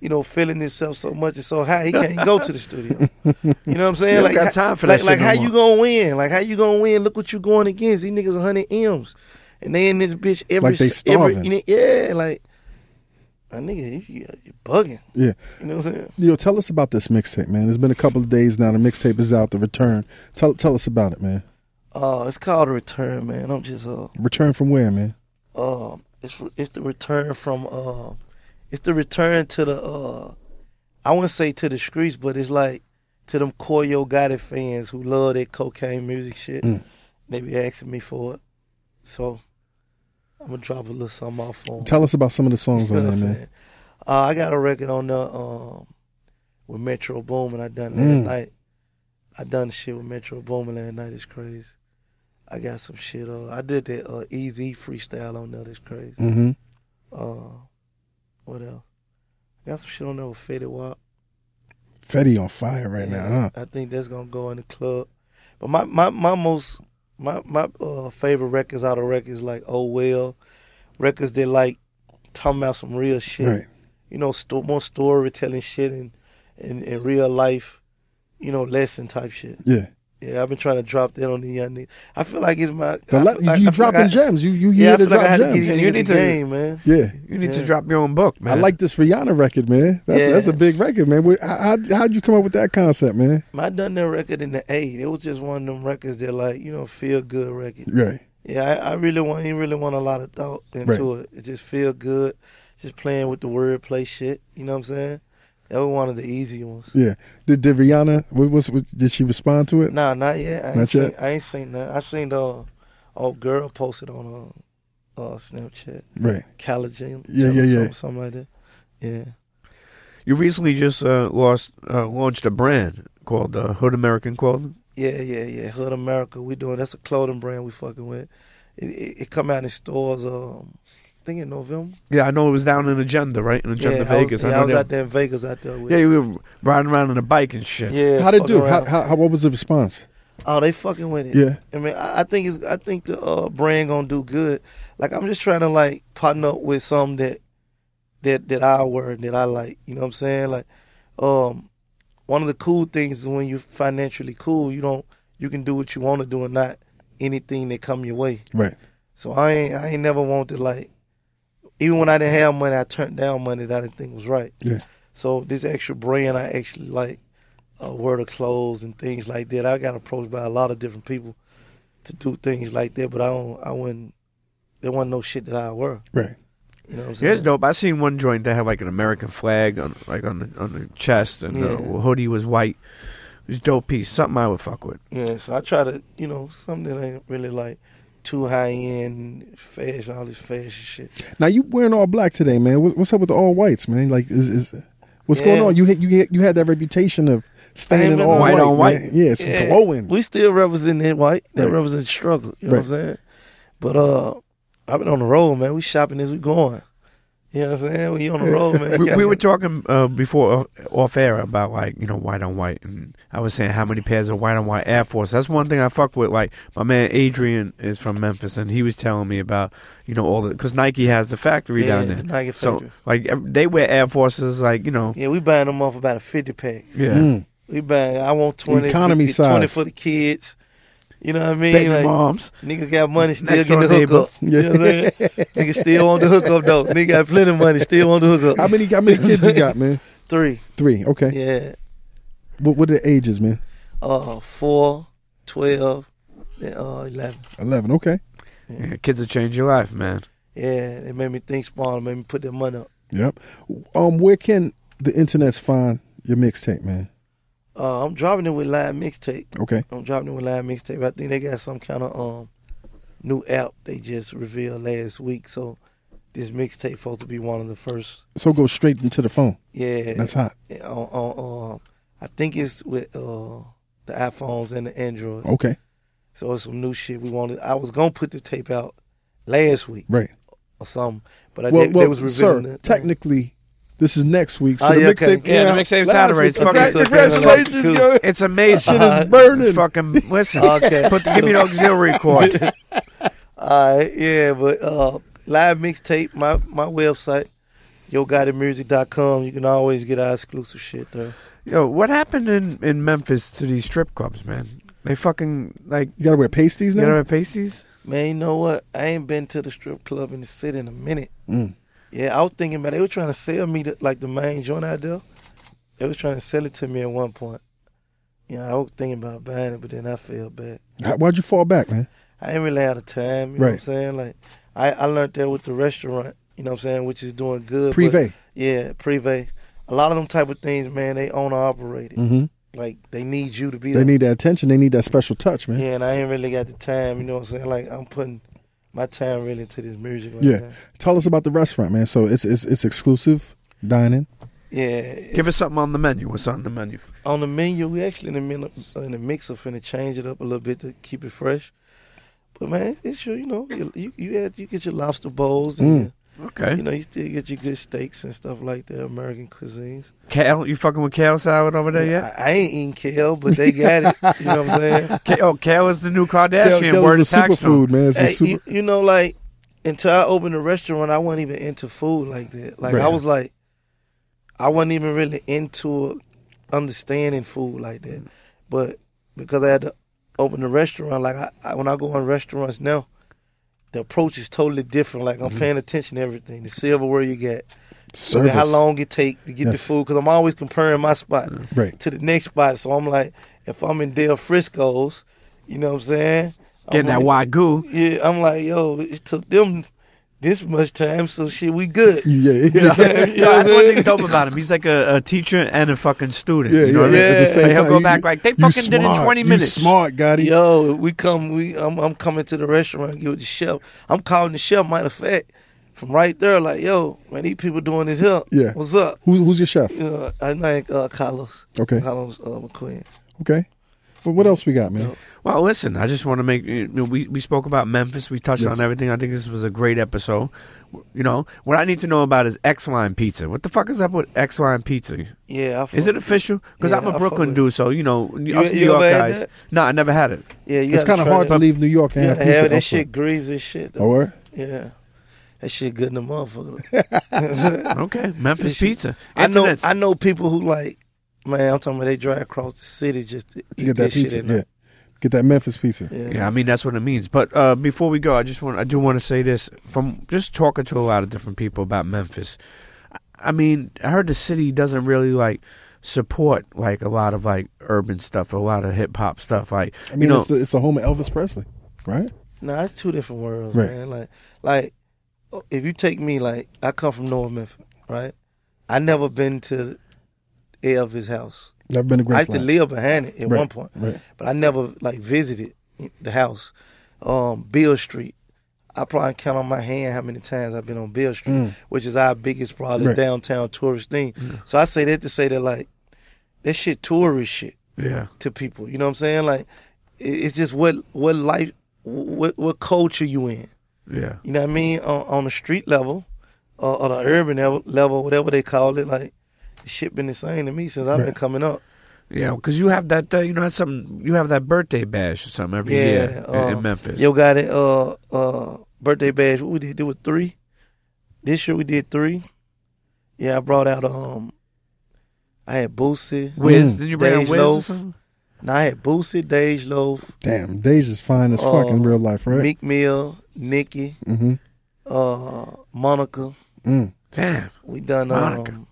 you know, feeling himself so much and so high he can't go to the studio. You know what I'm saying? Like got time for like, that like shit no how more. you gonna win? Like how you gonna win? Look what you going against. These niggas hundred M's. And they in this bitch every Like they s- every starving. you know, yeah, like a nigga, you, you bugging. Yeah. You know what I'm saying? Yo, tell us about this mixtape, man. It's been a couple of days now. The mixtape is out. The return. Tell tell us about it, man. Uh, it's called a return, man. I'm just uh, Return from where, man? uh, it's it's the return from uh, it's the return to the uh, I wouldn't say to the streets, but it's like to them core Gotti fans who love that cocaine music shit. Mm. They be asking me for it, so I'm gonna drop a little something off 'em. Tell us about some of the songs You know on there, man. Uh, I got a record on the um, with Metro Boomin. I done that Mm. night. I done the shit with Metro Boomin last night. It's crazy. I got some shit. Uh, I did that uh, Easy freestyle on there. That's crazy. Mm-hmm. Uh, what else? I got some shit on there with Fetty Wap. Fetty on fire right Yeah, now, huh? I think that's gonna go in the club. But my my my most my my uh, favorite records out of records like Oh Well, records that like talking about some real shit. Right. You know, sto- more storytelling shit and in in real life. You know, lesson type shit. Yeah. Yeah, I've been trying to drop that on the uh, young niggas. I feel like it's my. The le- feel like- you I feel like dropping I- gems. You you Yeah, here to feel like I drop had to gems. get You in need to- game, man. Yeah. You need to drop your own book, man. I like this Rihanna record, man. That's Yeah. that's a big record, man. How how'd you come up with that concept, man? I done that record in the eight. It was just one of them records that like you know feel good record. Right. Yeah, I, I really want. He really want a lot of thought into it. It just feel good. Just playing with the wordplay shit. You know what I'm saying? That was one of the easy ones. Yeah. Did, did Rihanna? What was? what- Did she respond to it? Nah, not yet. I ain't Not seen, yet? I ain't seen that. I seen the old girl posted on uh, uh Snapchat. Right. Collagen. Yeah, yeah, yeah. Something, something like that. Yeah. You recently just uh, lost uh, launched a brand called uh, Hood American Clothing. Yeah, yeah, yeah. Hood America. We doing that's a clothing brand we fucking with. It, it, it come out in stores. Um, I think in November. Yeah, I know it was down in Agenda, right? In Agenda yeah, Vegas. I was, yeah, I I know was that- out there in Vegas out there with. Yeah, you were riding around on a bike and shit. yeah. How'd it do? How, how, how what was the response? Oh, they fucking with it. Yeah. I mean, I, I think it's. I think the uh, brand gonna do good. Like I'm just trying to like partner up with some that that that I wear and that I like. You know what I'm saying? Like, um, one of the cool things is when you're financially cool, you don't you can do what you want to do and not anything that come your way. Right. So I ain't I ain't never wanted like even when I didn't have money, I turned down money that I didn't think was right. Yeah. So this extra brand, I actually like uh, wear the clothes and things like that. I got approached by a lot of different people to do things like that, but I don't. I wouldn't. There wasn't no shit that I wear. Right. You know what I'm saying? Yeah, it's dope. I seen one joint that had like an American flag on like on the on the chest, and the hoodie was white. It was dope piece. Something I would fuck with. Yeah. So I try to, you know, something that ain't really like too high end fashion, all this fashion shit. Now you wearing all black today, man. What's up with the all whites, man? Like, is, is what's Yeah. going on? You had you had, you had that reputation of staying in been all white white, on white. man. Yeah, it's Yeah. glowing. We still represent that white. That Right. represents struggle. You know Right. what I'm saying? But uh, I've been on the road, man. We shopping as we going. You know what I'm saying? When you on the road, man. We, we were talking uh, before off air about like you know white on white, and I was saying how many pairs of white on white Air Force. That's one thing I fuck with. Like my man Adrian is from Memphis, and he was telling me about you know all the because Nike has the factory yeah, down there. Nike factory. So like they wear Air Forces, like you know, yeah, we buying them off about a fifty pack. yeah. Mm. We buying. I want twenty. Economy we get Twenty for the kids. You know what I mean? Baby Like, moms. Nigga got money, still Next getting the door neighbor. hookup. You know what I'm saying? Nigga still on the hookup though. Nigga got plenty of money, still on the hookup. How many how many kids you got, man? Three. Three. Okay. Yeah. What what are the ages, man? Uh, four, twelve, and uh, eleven. Eleven. Okay. Yeah, kids will change your life, man. Yeah, it made me think small. It made me put that money up. Yep. Um, where can the internets find your mixtape, man? Uh, I'm dropping it with live mixtape. Okay. I'm dropping it with live mixtape. I think they got some kind of um new app they just revealed last week. So this mixtape supposed to be one of the first. So go straight into the phone. Yeah, That's hot. on, on um, I think it's with uh the iPhones and the Android. Okay. So it's some new shit we wanted. I was gonna put the tape out last week Right. or something, but I Well, well, was sir. it. Technically, this is next week. So Oh, the yeah, okay. mixtape. Yeah, came the mixtape's last Saturday. week. It's fucking- okay. Congratulations, Cool. yo. It's amazing. Shit is burning. Fucking listen. Okay. Put the, give me the auxiliary cord. All right, yeah, but uh, live mixtape, my my website, yogottimusic.com. You can always get our exclusive shit there. Yo, what happened in, in Memphis to these strip clubs, man? They fucking like You gotta wear pasties now. you now. know at pasties. Man, you know what? I ain't been to the strip club in the city in a minute. Mm. Yeah, I was thinking about. They were trying to sell me the, like the main joint out there. They was trying to sell it to me at one point. You know, I was thinking about buying it, but then I fell back. How- Why'd you fall back, man? I ain't really out of time. You know what I'm saying? Like, I, I learned that with the restaurant. You know what I'm saying? Which is doing good. Privé. Yeah, privé. A lot of them type of things, man, they owner operated. Mm-hmm. Like they need you to be They there. need that attention. They need that special touch, man. Yeah, and I ain't really got the time. You know what I'm saying? Like I'm putting my time really into this music. Right Yeah. now. Tell us about the restaurant, man. So it's it's, it's exclusive dining. Yeah. Give us something on the menu. What's on the menu? on the menu, we actually in the min- in the mixer finna change it up a little bit to keep it fresh. But man, it's your, you know, you you you, add, you get your lobster bowls and Mm. your- Okay. you know you still get your good steaks and stuff like that, American cuisines. Kale, you fucking with kale salad over there yet? I, I ain't eating kale, but they got it. You know what I'm saying? Ka- oh, kale is the new Kardashian. Kale- Kale is of a superfood, man. It's a super. you, you know, like until I opened the restaurant, I wasn't even into food like that. Like I was like, I wasn't even really into understanding food like that. But because I had to open a restaurant, like I, I when I go in restaurants now, the approach is totally different. Like I'm Mm-hmm. paying attention to everything. The silverware you get, Service. how long it take to get the food. Because I'm always comparing my spot Right. to the next spot. So I'm like, if I'm in Del Frisco's, you know what I'm saying? I'm Getting that like, wagyu. Yeah, I'm like, yo, it took them this much time, so shit, we good. Yeah, yeah. You know what I'm Yo, that's one saying? thing dope about him. He's like a, a teacher and a fucking student. Yeah, you know yeah, what I mean? yeah. At the same Like, he'll time, go you- back like they you fucking did it in smart. 20 You minutes. smart, Gotti. Yo, we come, we I'm, I'm coming to the restaurant, get with the chef. I'm calling the chef. Matter of fact, from right there, like, yo, man, these people doing this here. Yeah. what's up? Who, who's your chef? Uh, I like uh, Carlos. Okay. Carlos uh, McQueen. Okay. Well, what else we got, man? Well, listen, I just want to make. You know, we we spoke about Memphis. We touched Yes. on everything. I think this was a great episode. You know, what I need to know about is Exline Pizza. What the fuck is up with Exline Pizza? Yeah, I Is fuck- it official? Because Yeah, I'm I a fuck Brooklyn with dude, so you know, You- us New you York ever had guys. that? No, I never had it. Yeah, you It's gotta kind of try hard that. to leave New York and You have gotta pizza have that elsewhere. shit greasy as shit. Oh, word? Yeah, that shit good in the motherfucker. Okay, Memphis shit- Pizza. I know, Internets. I know people who like, man. I'm talking about they drive across the city just to, To eat get that shit pizza. at Yeah. night. Get that Memphis pizza. Yeah. Yeah, I mean that's what it means. But uh, before we go, I just want I do want to say this from just talking to a lot of different people about Memphis. I- I mean, I heard the city doesn't really like support like a lot of like urban stuff, a lot of hip hop stuff. Like I mean, you know, it's, the, it's the home of Elvis Presley, right? Nah, it's two different worlds, Right. man. Like, like if you take me, like I come from North Memphis, right? I never been to Elvis' house. Never been to I used to live behind it at Right, one point, right. but I never like visited the house. Um, Beale Street. I probably count on my hand how many times I've been on Beale Street, Mm. which is our biggest probably Right. downtown tourist thing. So I say that to say that like that shit tourist shit yeah, to people. You know what I'm saying? Like it's just what what life what what culture you in. yeah, You know what I mean? On, on the street level, or, or the urban level, level, whatever they call it, like the shit been the same to me since I've been coming up. yeah. Because you have that, uh, you know, that's something. You have that birthday bash or something every Yeah, year in, in uh, Memphis. Yo Gotti. Uh, uh, birthday bash. What we did? Do it three. This year we did three. Yeah, I brought out um. I had Boosie. Wiz, Mm. did you bring out Dej Wiz or Loaf. something? Now I had Boosie, Dej Loaf, Damn, Deja's fine as fuck in Uh, real life, right? Meek Mill, Nicki, mm-hmm. uh, Monica. Mm. Damn. We done Monica. um,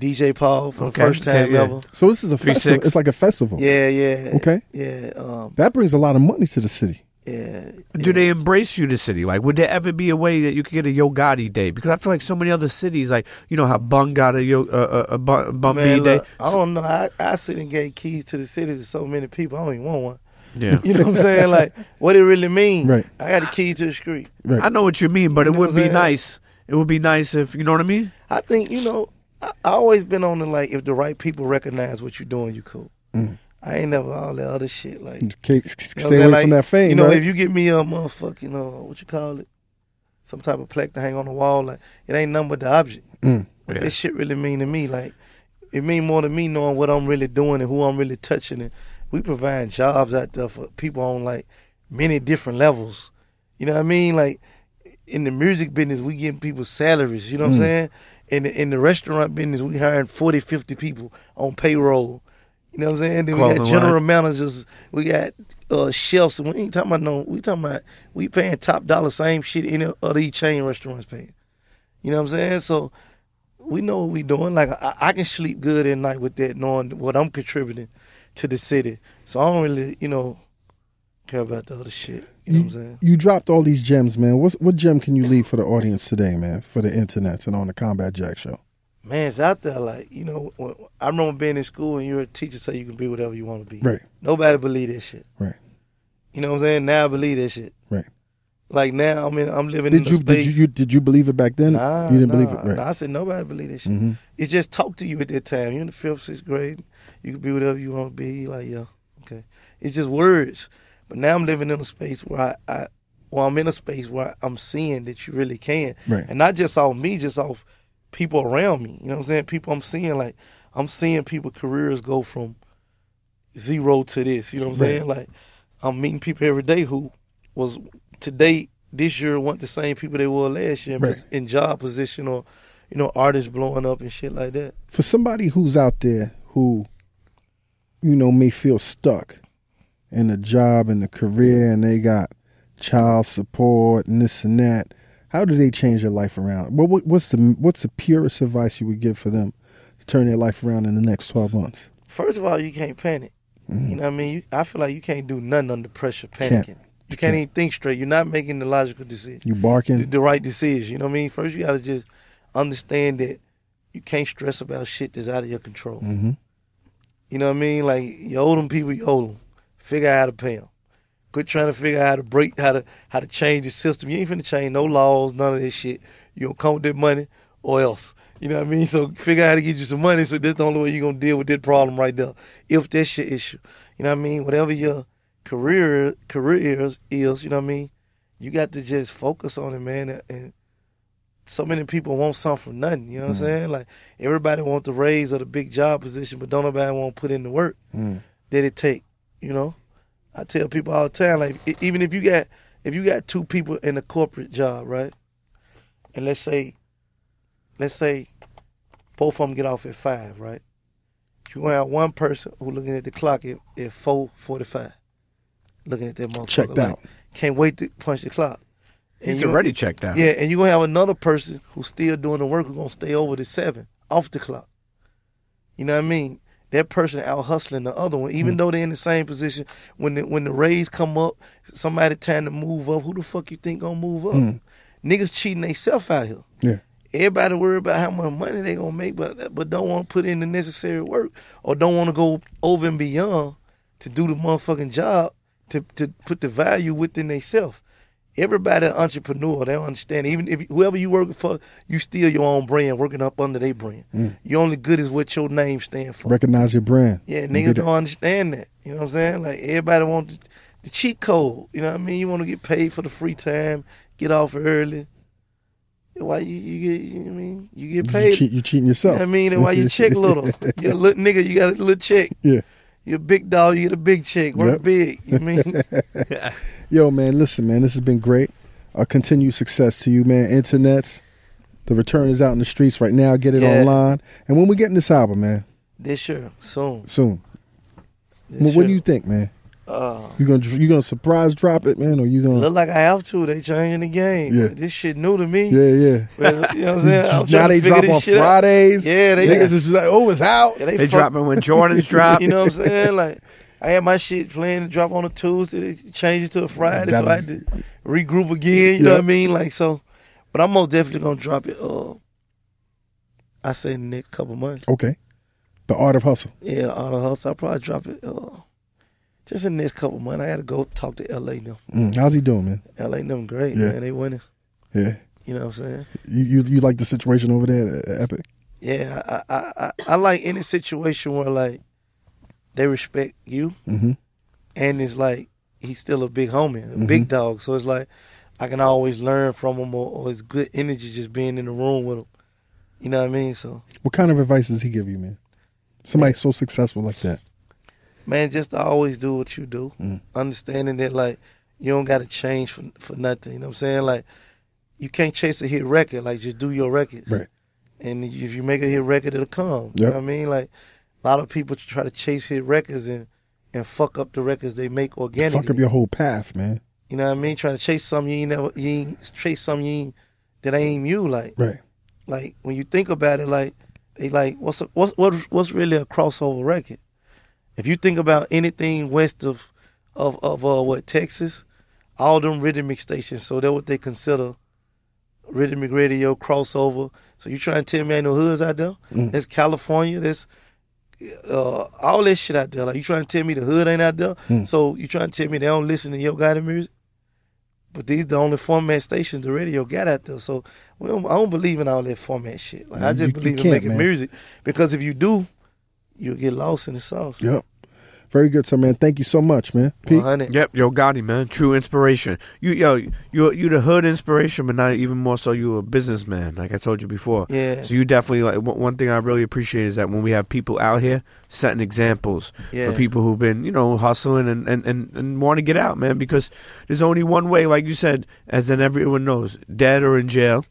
DJ Paul for Okay, the first okay, time yeah. ever. So this is a Three festival. six. It's like a festival. Yeah, yeah. Okay. Yeah, um, That brings a lot of money to the city. yeah. Do yeah. they embrace you, the city? Like, would there ever be a way that you could get a Yo Gotti day? Because I feel like so many other cities, like you know how Bun got a Yo uh, a, a Bun, Bun Man, day. look, I don't know. I, I sit and gave keys to the city to so many people. I don't even want one. Yeah, You know what I'm saying? Like, what it really mean? Right. I got a key to the street. Right. I know what you mean, but You it would be nice. It would be nice if you know what I mean. I think you know. I, I always been on the like, if the right people recognize what you're doing, you cool. Mm. I ain't never all that other shit. Like, you know Stay away? Like, from that fame, You know, right? if you get me a motherfucking, you know, what you call it, some type of plaque to hang on the wall, like it ain't nothing but the object. Mm. What Yeah. this shit really mean to me, like it mean more to me knowing what I'm really doing and who I'm really touching. And we provide jobs out there for people on like many different levels. You know what I mean? Like in the music business, we getting people salaries. You know what Mm. I'm saying? In the, in the restaurant business, we hiring 40, 50 people on payroll. You know what I'm saying? Then we got general line. managers. We got uh, chefs. We ain't talking about no. We talking about we paying top dollar, same shit any other chain restaurants paying. You know what I'm saying? So we know what we doing. Like I, I can sleep good at night with that, knowing what I'm contributing to the city. So I don't really, you know, care about the other shit. You know what I'm saying? You dropped all these gems, man. What's, what gem can you leave for the audience today, man? For the internet and on the Combat Jack show. Man, it's out there. Like you know, when, I remember being in school and you're a teacher, so you can be whatever you want to be. Right. Nobody believe that shit. Right. You know what I'm saying? Now I believe that shit. Right. Like now, I mean, I'm living Did in you a did space. you, you did you believe it back then? Nah, you didn't nah, believe it, right? nah, I said nobody believe that shit. hmm It's just talk to you at that time. You're in the fifth, sixth grade. You can be whatever you want to be. Like, yeah, okay. It's just words. But now I'm living in a space where I, I well, I'm in a space where I'm seeing that you really can. Right. And not just off me, just off people around me. You know what I'm saying? People I'm seeing, like, I'm seeing people careers go from zero to this. You know what I'm Right. saying? Like, I'm meeting people every day who was today, this year, weren't the same people they were last year Right. in job position or, you know, artists blowing up and shit like that. For somebody who's out there who, you know, may feel stuck and a job and a career and they got child support and this and that, how do they change their life around? What, what what's the what's the purest advice you would give for them to turn their life around in the next twelve months? First of all, you can't panic. Mm-hmm. You know what I mean? You, I feel like you can't do nothing under pressure Can't. panicking. You can't even think straight. You're not making the logical decision, You the, barking? the right decision. You know what I mean? First, you got to just understand that you can't stress about shit that's out of your control. Mm-hmm. You know what I mean? Like you owe them people, you owe them. Figure out how to pay them. Quit trying to figure out how to break, how to how to change the system. You ain't finna change no laws, none of this shit. You gonna come with that money or else. You know what I mean? So figure out how to get you some money. So that's the only way you're gonna deal with that problem right there. If that's your issue, you know what I mean? Whatever your career career is, is you know what I mean? You got to just focus on it, man. And, and so many people want something from nothing. You know what I'm saying? Like everybody want the raise or the big job position, but don't nobody want to put in the work Mm. that it take. You know, I tell people all the time, like even if you got if you got two people in a corporate job, right? And let's say, let's say, both of them get off at five, right? You gonna have one person who looking at the clock at, at four forty five, looking at that motherfucker. Checked like, out. Can't wait to punch the clock. And He's already checked out. yeah, and you're gonna have another person who's still doing the work who's gonna stay over to seven, off the clock. You know what I mean? That person out hustling the other one, even hmm. though they're in the same position. When the when the raise come up, somebody trying to move up. Who the fuck you think gonna move up? Hmm. Niggas cheating themselves out here. Yeah. Everybody worry about how much money they gonna make, but but don't want to put in the necessary work or don't want to go over and beyond to do the motherfucking job to to put the value within themselves. Everybody an entrepreneur, they don't understand. Even if whoever you work for, you still your own brand, working up under their brand. Mm. You only good is what your name stands for. Recognize your brand. Yeah, And niggas don't understand that. You know what I'm saying? Like everybody want the, the cheat code. You know what I mean? You want to get paid for the free time, get off early. Why you, you get? You know what I mean? You get You, paid. cheat, you cheating You yourself. know what I mean? And why you check little? You're a little nigga. You got a little check. Yeah. You're a big dog. You get a big check. Work Yep. big. You know what I mean? Yo, man, listen, man, this has been great. Uh, continued success to you, man. Internets. The return is out in the streets right now. Get it Yeah. online. And when we getting this album, man, this year, soon. soon. This Well, what do you think, man? Uh, You gonna you gonna surprise drop it, man, or you gonna? look like I have to. They changing the game. Yeah. This shit new to me. Yeah, yeah. Well, you know what I'm saying? I'm now they drop on shit out. Fridays. Yeah, they niggas is like, oh, it's out. Yeah, They fuck- dropping when Jordans drop. You know what I'm saying? Like I had my shit planned to drop on a Tuesday, they changed it to a Friday, so I had to regroup again. You know what I mean? Like so, but I'm most definitely gonna drop it. Uh, I say in the next couple months. Okay. The art of hustle. Yeah, the auto hustle. I'll probably drop it. Uh, just in the next couple months. I got to go talk to LA now. Mm, how's he doing, man? LA them great, Yeah. man. They winning. Yeah. You know what I'm saying? You you, you like the situation over there Epic? Yeah, I, I I I like any situation where like they respect you, Mm-hmm. and it's like he's still a big homie, a big dog. So it's like I can always learn from him, or, or it's good energy just being in the room with him. You know what I mean? So What kind of advice does he give you, man? Somebody so successful like that. man, just to always do what you do, Mm. understanding that like you don't got to change for for nothing. You know what I'm saying? Like you can't chase a hit record. Like just do your records. Right. And if you make a hit record, it'll come. Yep. You know what I mean? Like a lot of people try to chase hit records and and fuck up the records they make organically. Fuck up your whole path, man. You know what I mean? Trying to chase something you ain't never you ain't chase something you ain't, that ain't you. Like Right. like when you think about it, like they like what's a, what's what what's really a crossover record? If you think about anything west of of of uh, what Texas, all them rhythmic stations, so they're what they consider rhythmic radio crossover. So you trying to tell me ain't no hoods out there? Mm. There's California. There's uh, all this shit out there. Like you trying to tell me the hood ain't out there? Mm. So you trying to tell me they don't listen to Yo Gotti music? But these the only format stations the radio got out there. So we don't, I don't believe in all that format shit. Like I just you believe in making man. music because if you do, you'll get lost in the sauce. Yep. Very good, sir, man. Thank you so much, man. Pete. 100. Yep, yo Gotti, man, true inspiration. You yo, you you the hood inspiration, but not even more so. You a businessman, like I told you before. Yeah. So you definitely like one one thing I really appreciate is that when we have people out here setting examples Yeah. for people who've been you know hustling and and and, and want to get out, man. Because there's only one way, like you said, as then everyone knows, dead or in jail.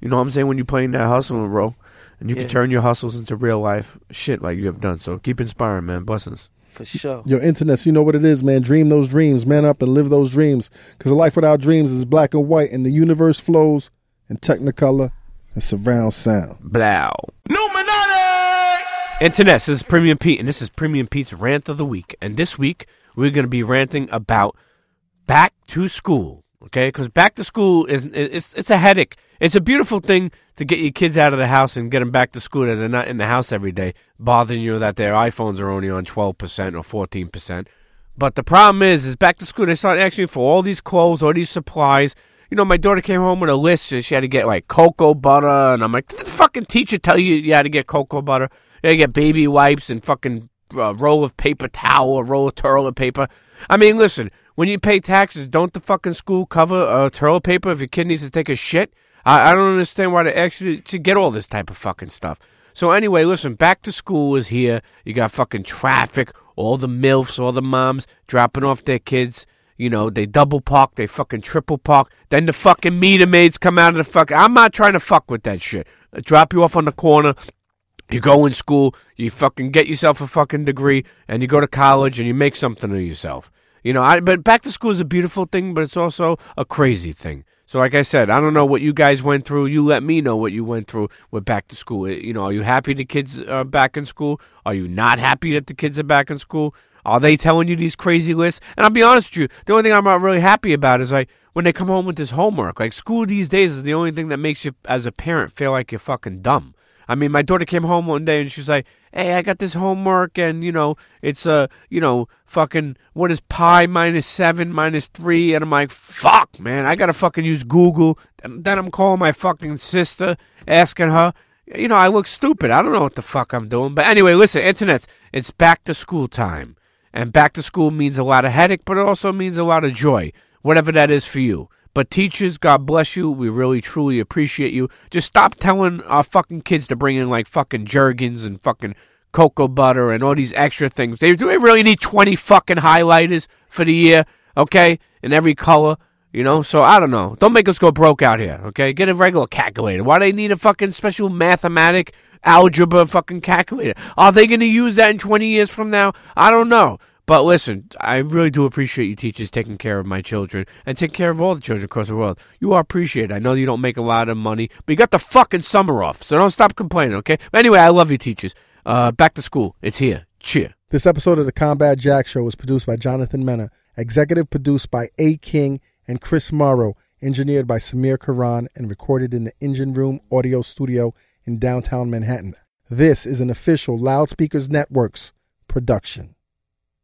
You know what I'm saying? When you're playing that hustling role, and you Yeah. can turn your hustles into real life shit, like you have done. So keep inspiring, man. Blessings. For sure. Your internet, you know what it is, man. Dream those dreams, man up and live those dreams. Because a life without dreams is black and white, and the universe flows in technicolor and surround sound. Blow. Internet, this is Premium Pete, and this is Premium Pete's Rant of the Week. And this week, we're going to be ranting about back to school, okay? Because back to school is it's, it's a headache. It's a beautiful thing to get your kids out of the house and get them back to school that they're not in the house every day, bothering you that their iPhones are only on 12% or 14%. But the problem is, is back to school, they start asking for all these clothes, all these supplies. You know, my daughter came home with a list. so She had to get like cocoa butter, and I'm like, did the fucking teacher tell you you had to get cocoa butter? You had to get baby wipes and fucking uh, roll of paper towel, a roll of toilet paper. I mean, listen, when you pay taxes, don't the fucking school cover uh, toilet paper if your kid needs to take a shit? I, I don't understand why they actually to get all this type of fucking stuff. So anyway, listen, back to school is here. You got fucking traffic, all the milfs, all the moms dropping off their kids. You know, they double park, they fucking triple park. Then the fucking meter maids come out of the fuck. I'm not trying to fuck with that shit. I drop you off on the corner. You go in school, you fucking get yourself a fucking degree, and you go to college and you make something of yourself. You know, I, but back to school is a beautiful thing, but it's also a crazy thing. So, like I said, I don't know what you guys went through. You let me know what you went through with back to school. You know, are you happy the kids are back in school? Are you not happy that the kids are back in school? Are they telling you these crazy lists? And I'll be honest with you, the only thing I'm not really happy about is like when they come home with this homework. Like school these days is the only thing that makes you, as a parent, feel like you're fucking dumb. I mean, my daughter came home one day and she's like, "Hey, I got this homework, and you know, it's a, you know, fucking what is pi minus seven minus three? And I'm like, "Fuck, man, I gotta fucking use Google." And then I'm calling my fucking sister, asking her. You know, I look stupid. I don't know what the fuck I'm doing. But anyway, listen, internets. It's back to school time, and back to school means a lot of headache, but it also means a lot of joy, whatever that is for you. But teachers, God bless you. We really truly appreciate you. Just stop telling our fucking kids to bring in like fucking Jergens and fucking cocoa butter and all these extra things. They do they really need twenty fucking highlighters for the year, okay? In every color. You know, so I don't know. Don't make us go broke out here, okay? Get a regular calculator. Why do they need a fucking special mathematic algebra fucking calculator? Are they going to use that in 20 years from now? I don't know. But listen, I really do appreciate you teachers taking care of my children and taking care of all the children across the world. You are appreciated. I know you don't make a lot of money, but you got the fucking summer off, so don't stop complaining, okay? But anyway, I love you, teachers. Uh, back to school. It's here. Cheer. This episode of the Combat Jack Show was produced by Jonathan Mena, executive produced by A. King and Chris Morrow, engineered by Samir Karan, and recorded in the Engine Room Audio Studio in downtown Manhattan. This is an official Loudspeakers Networks production.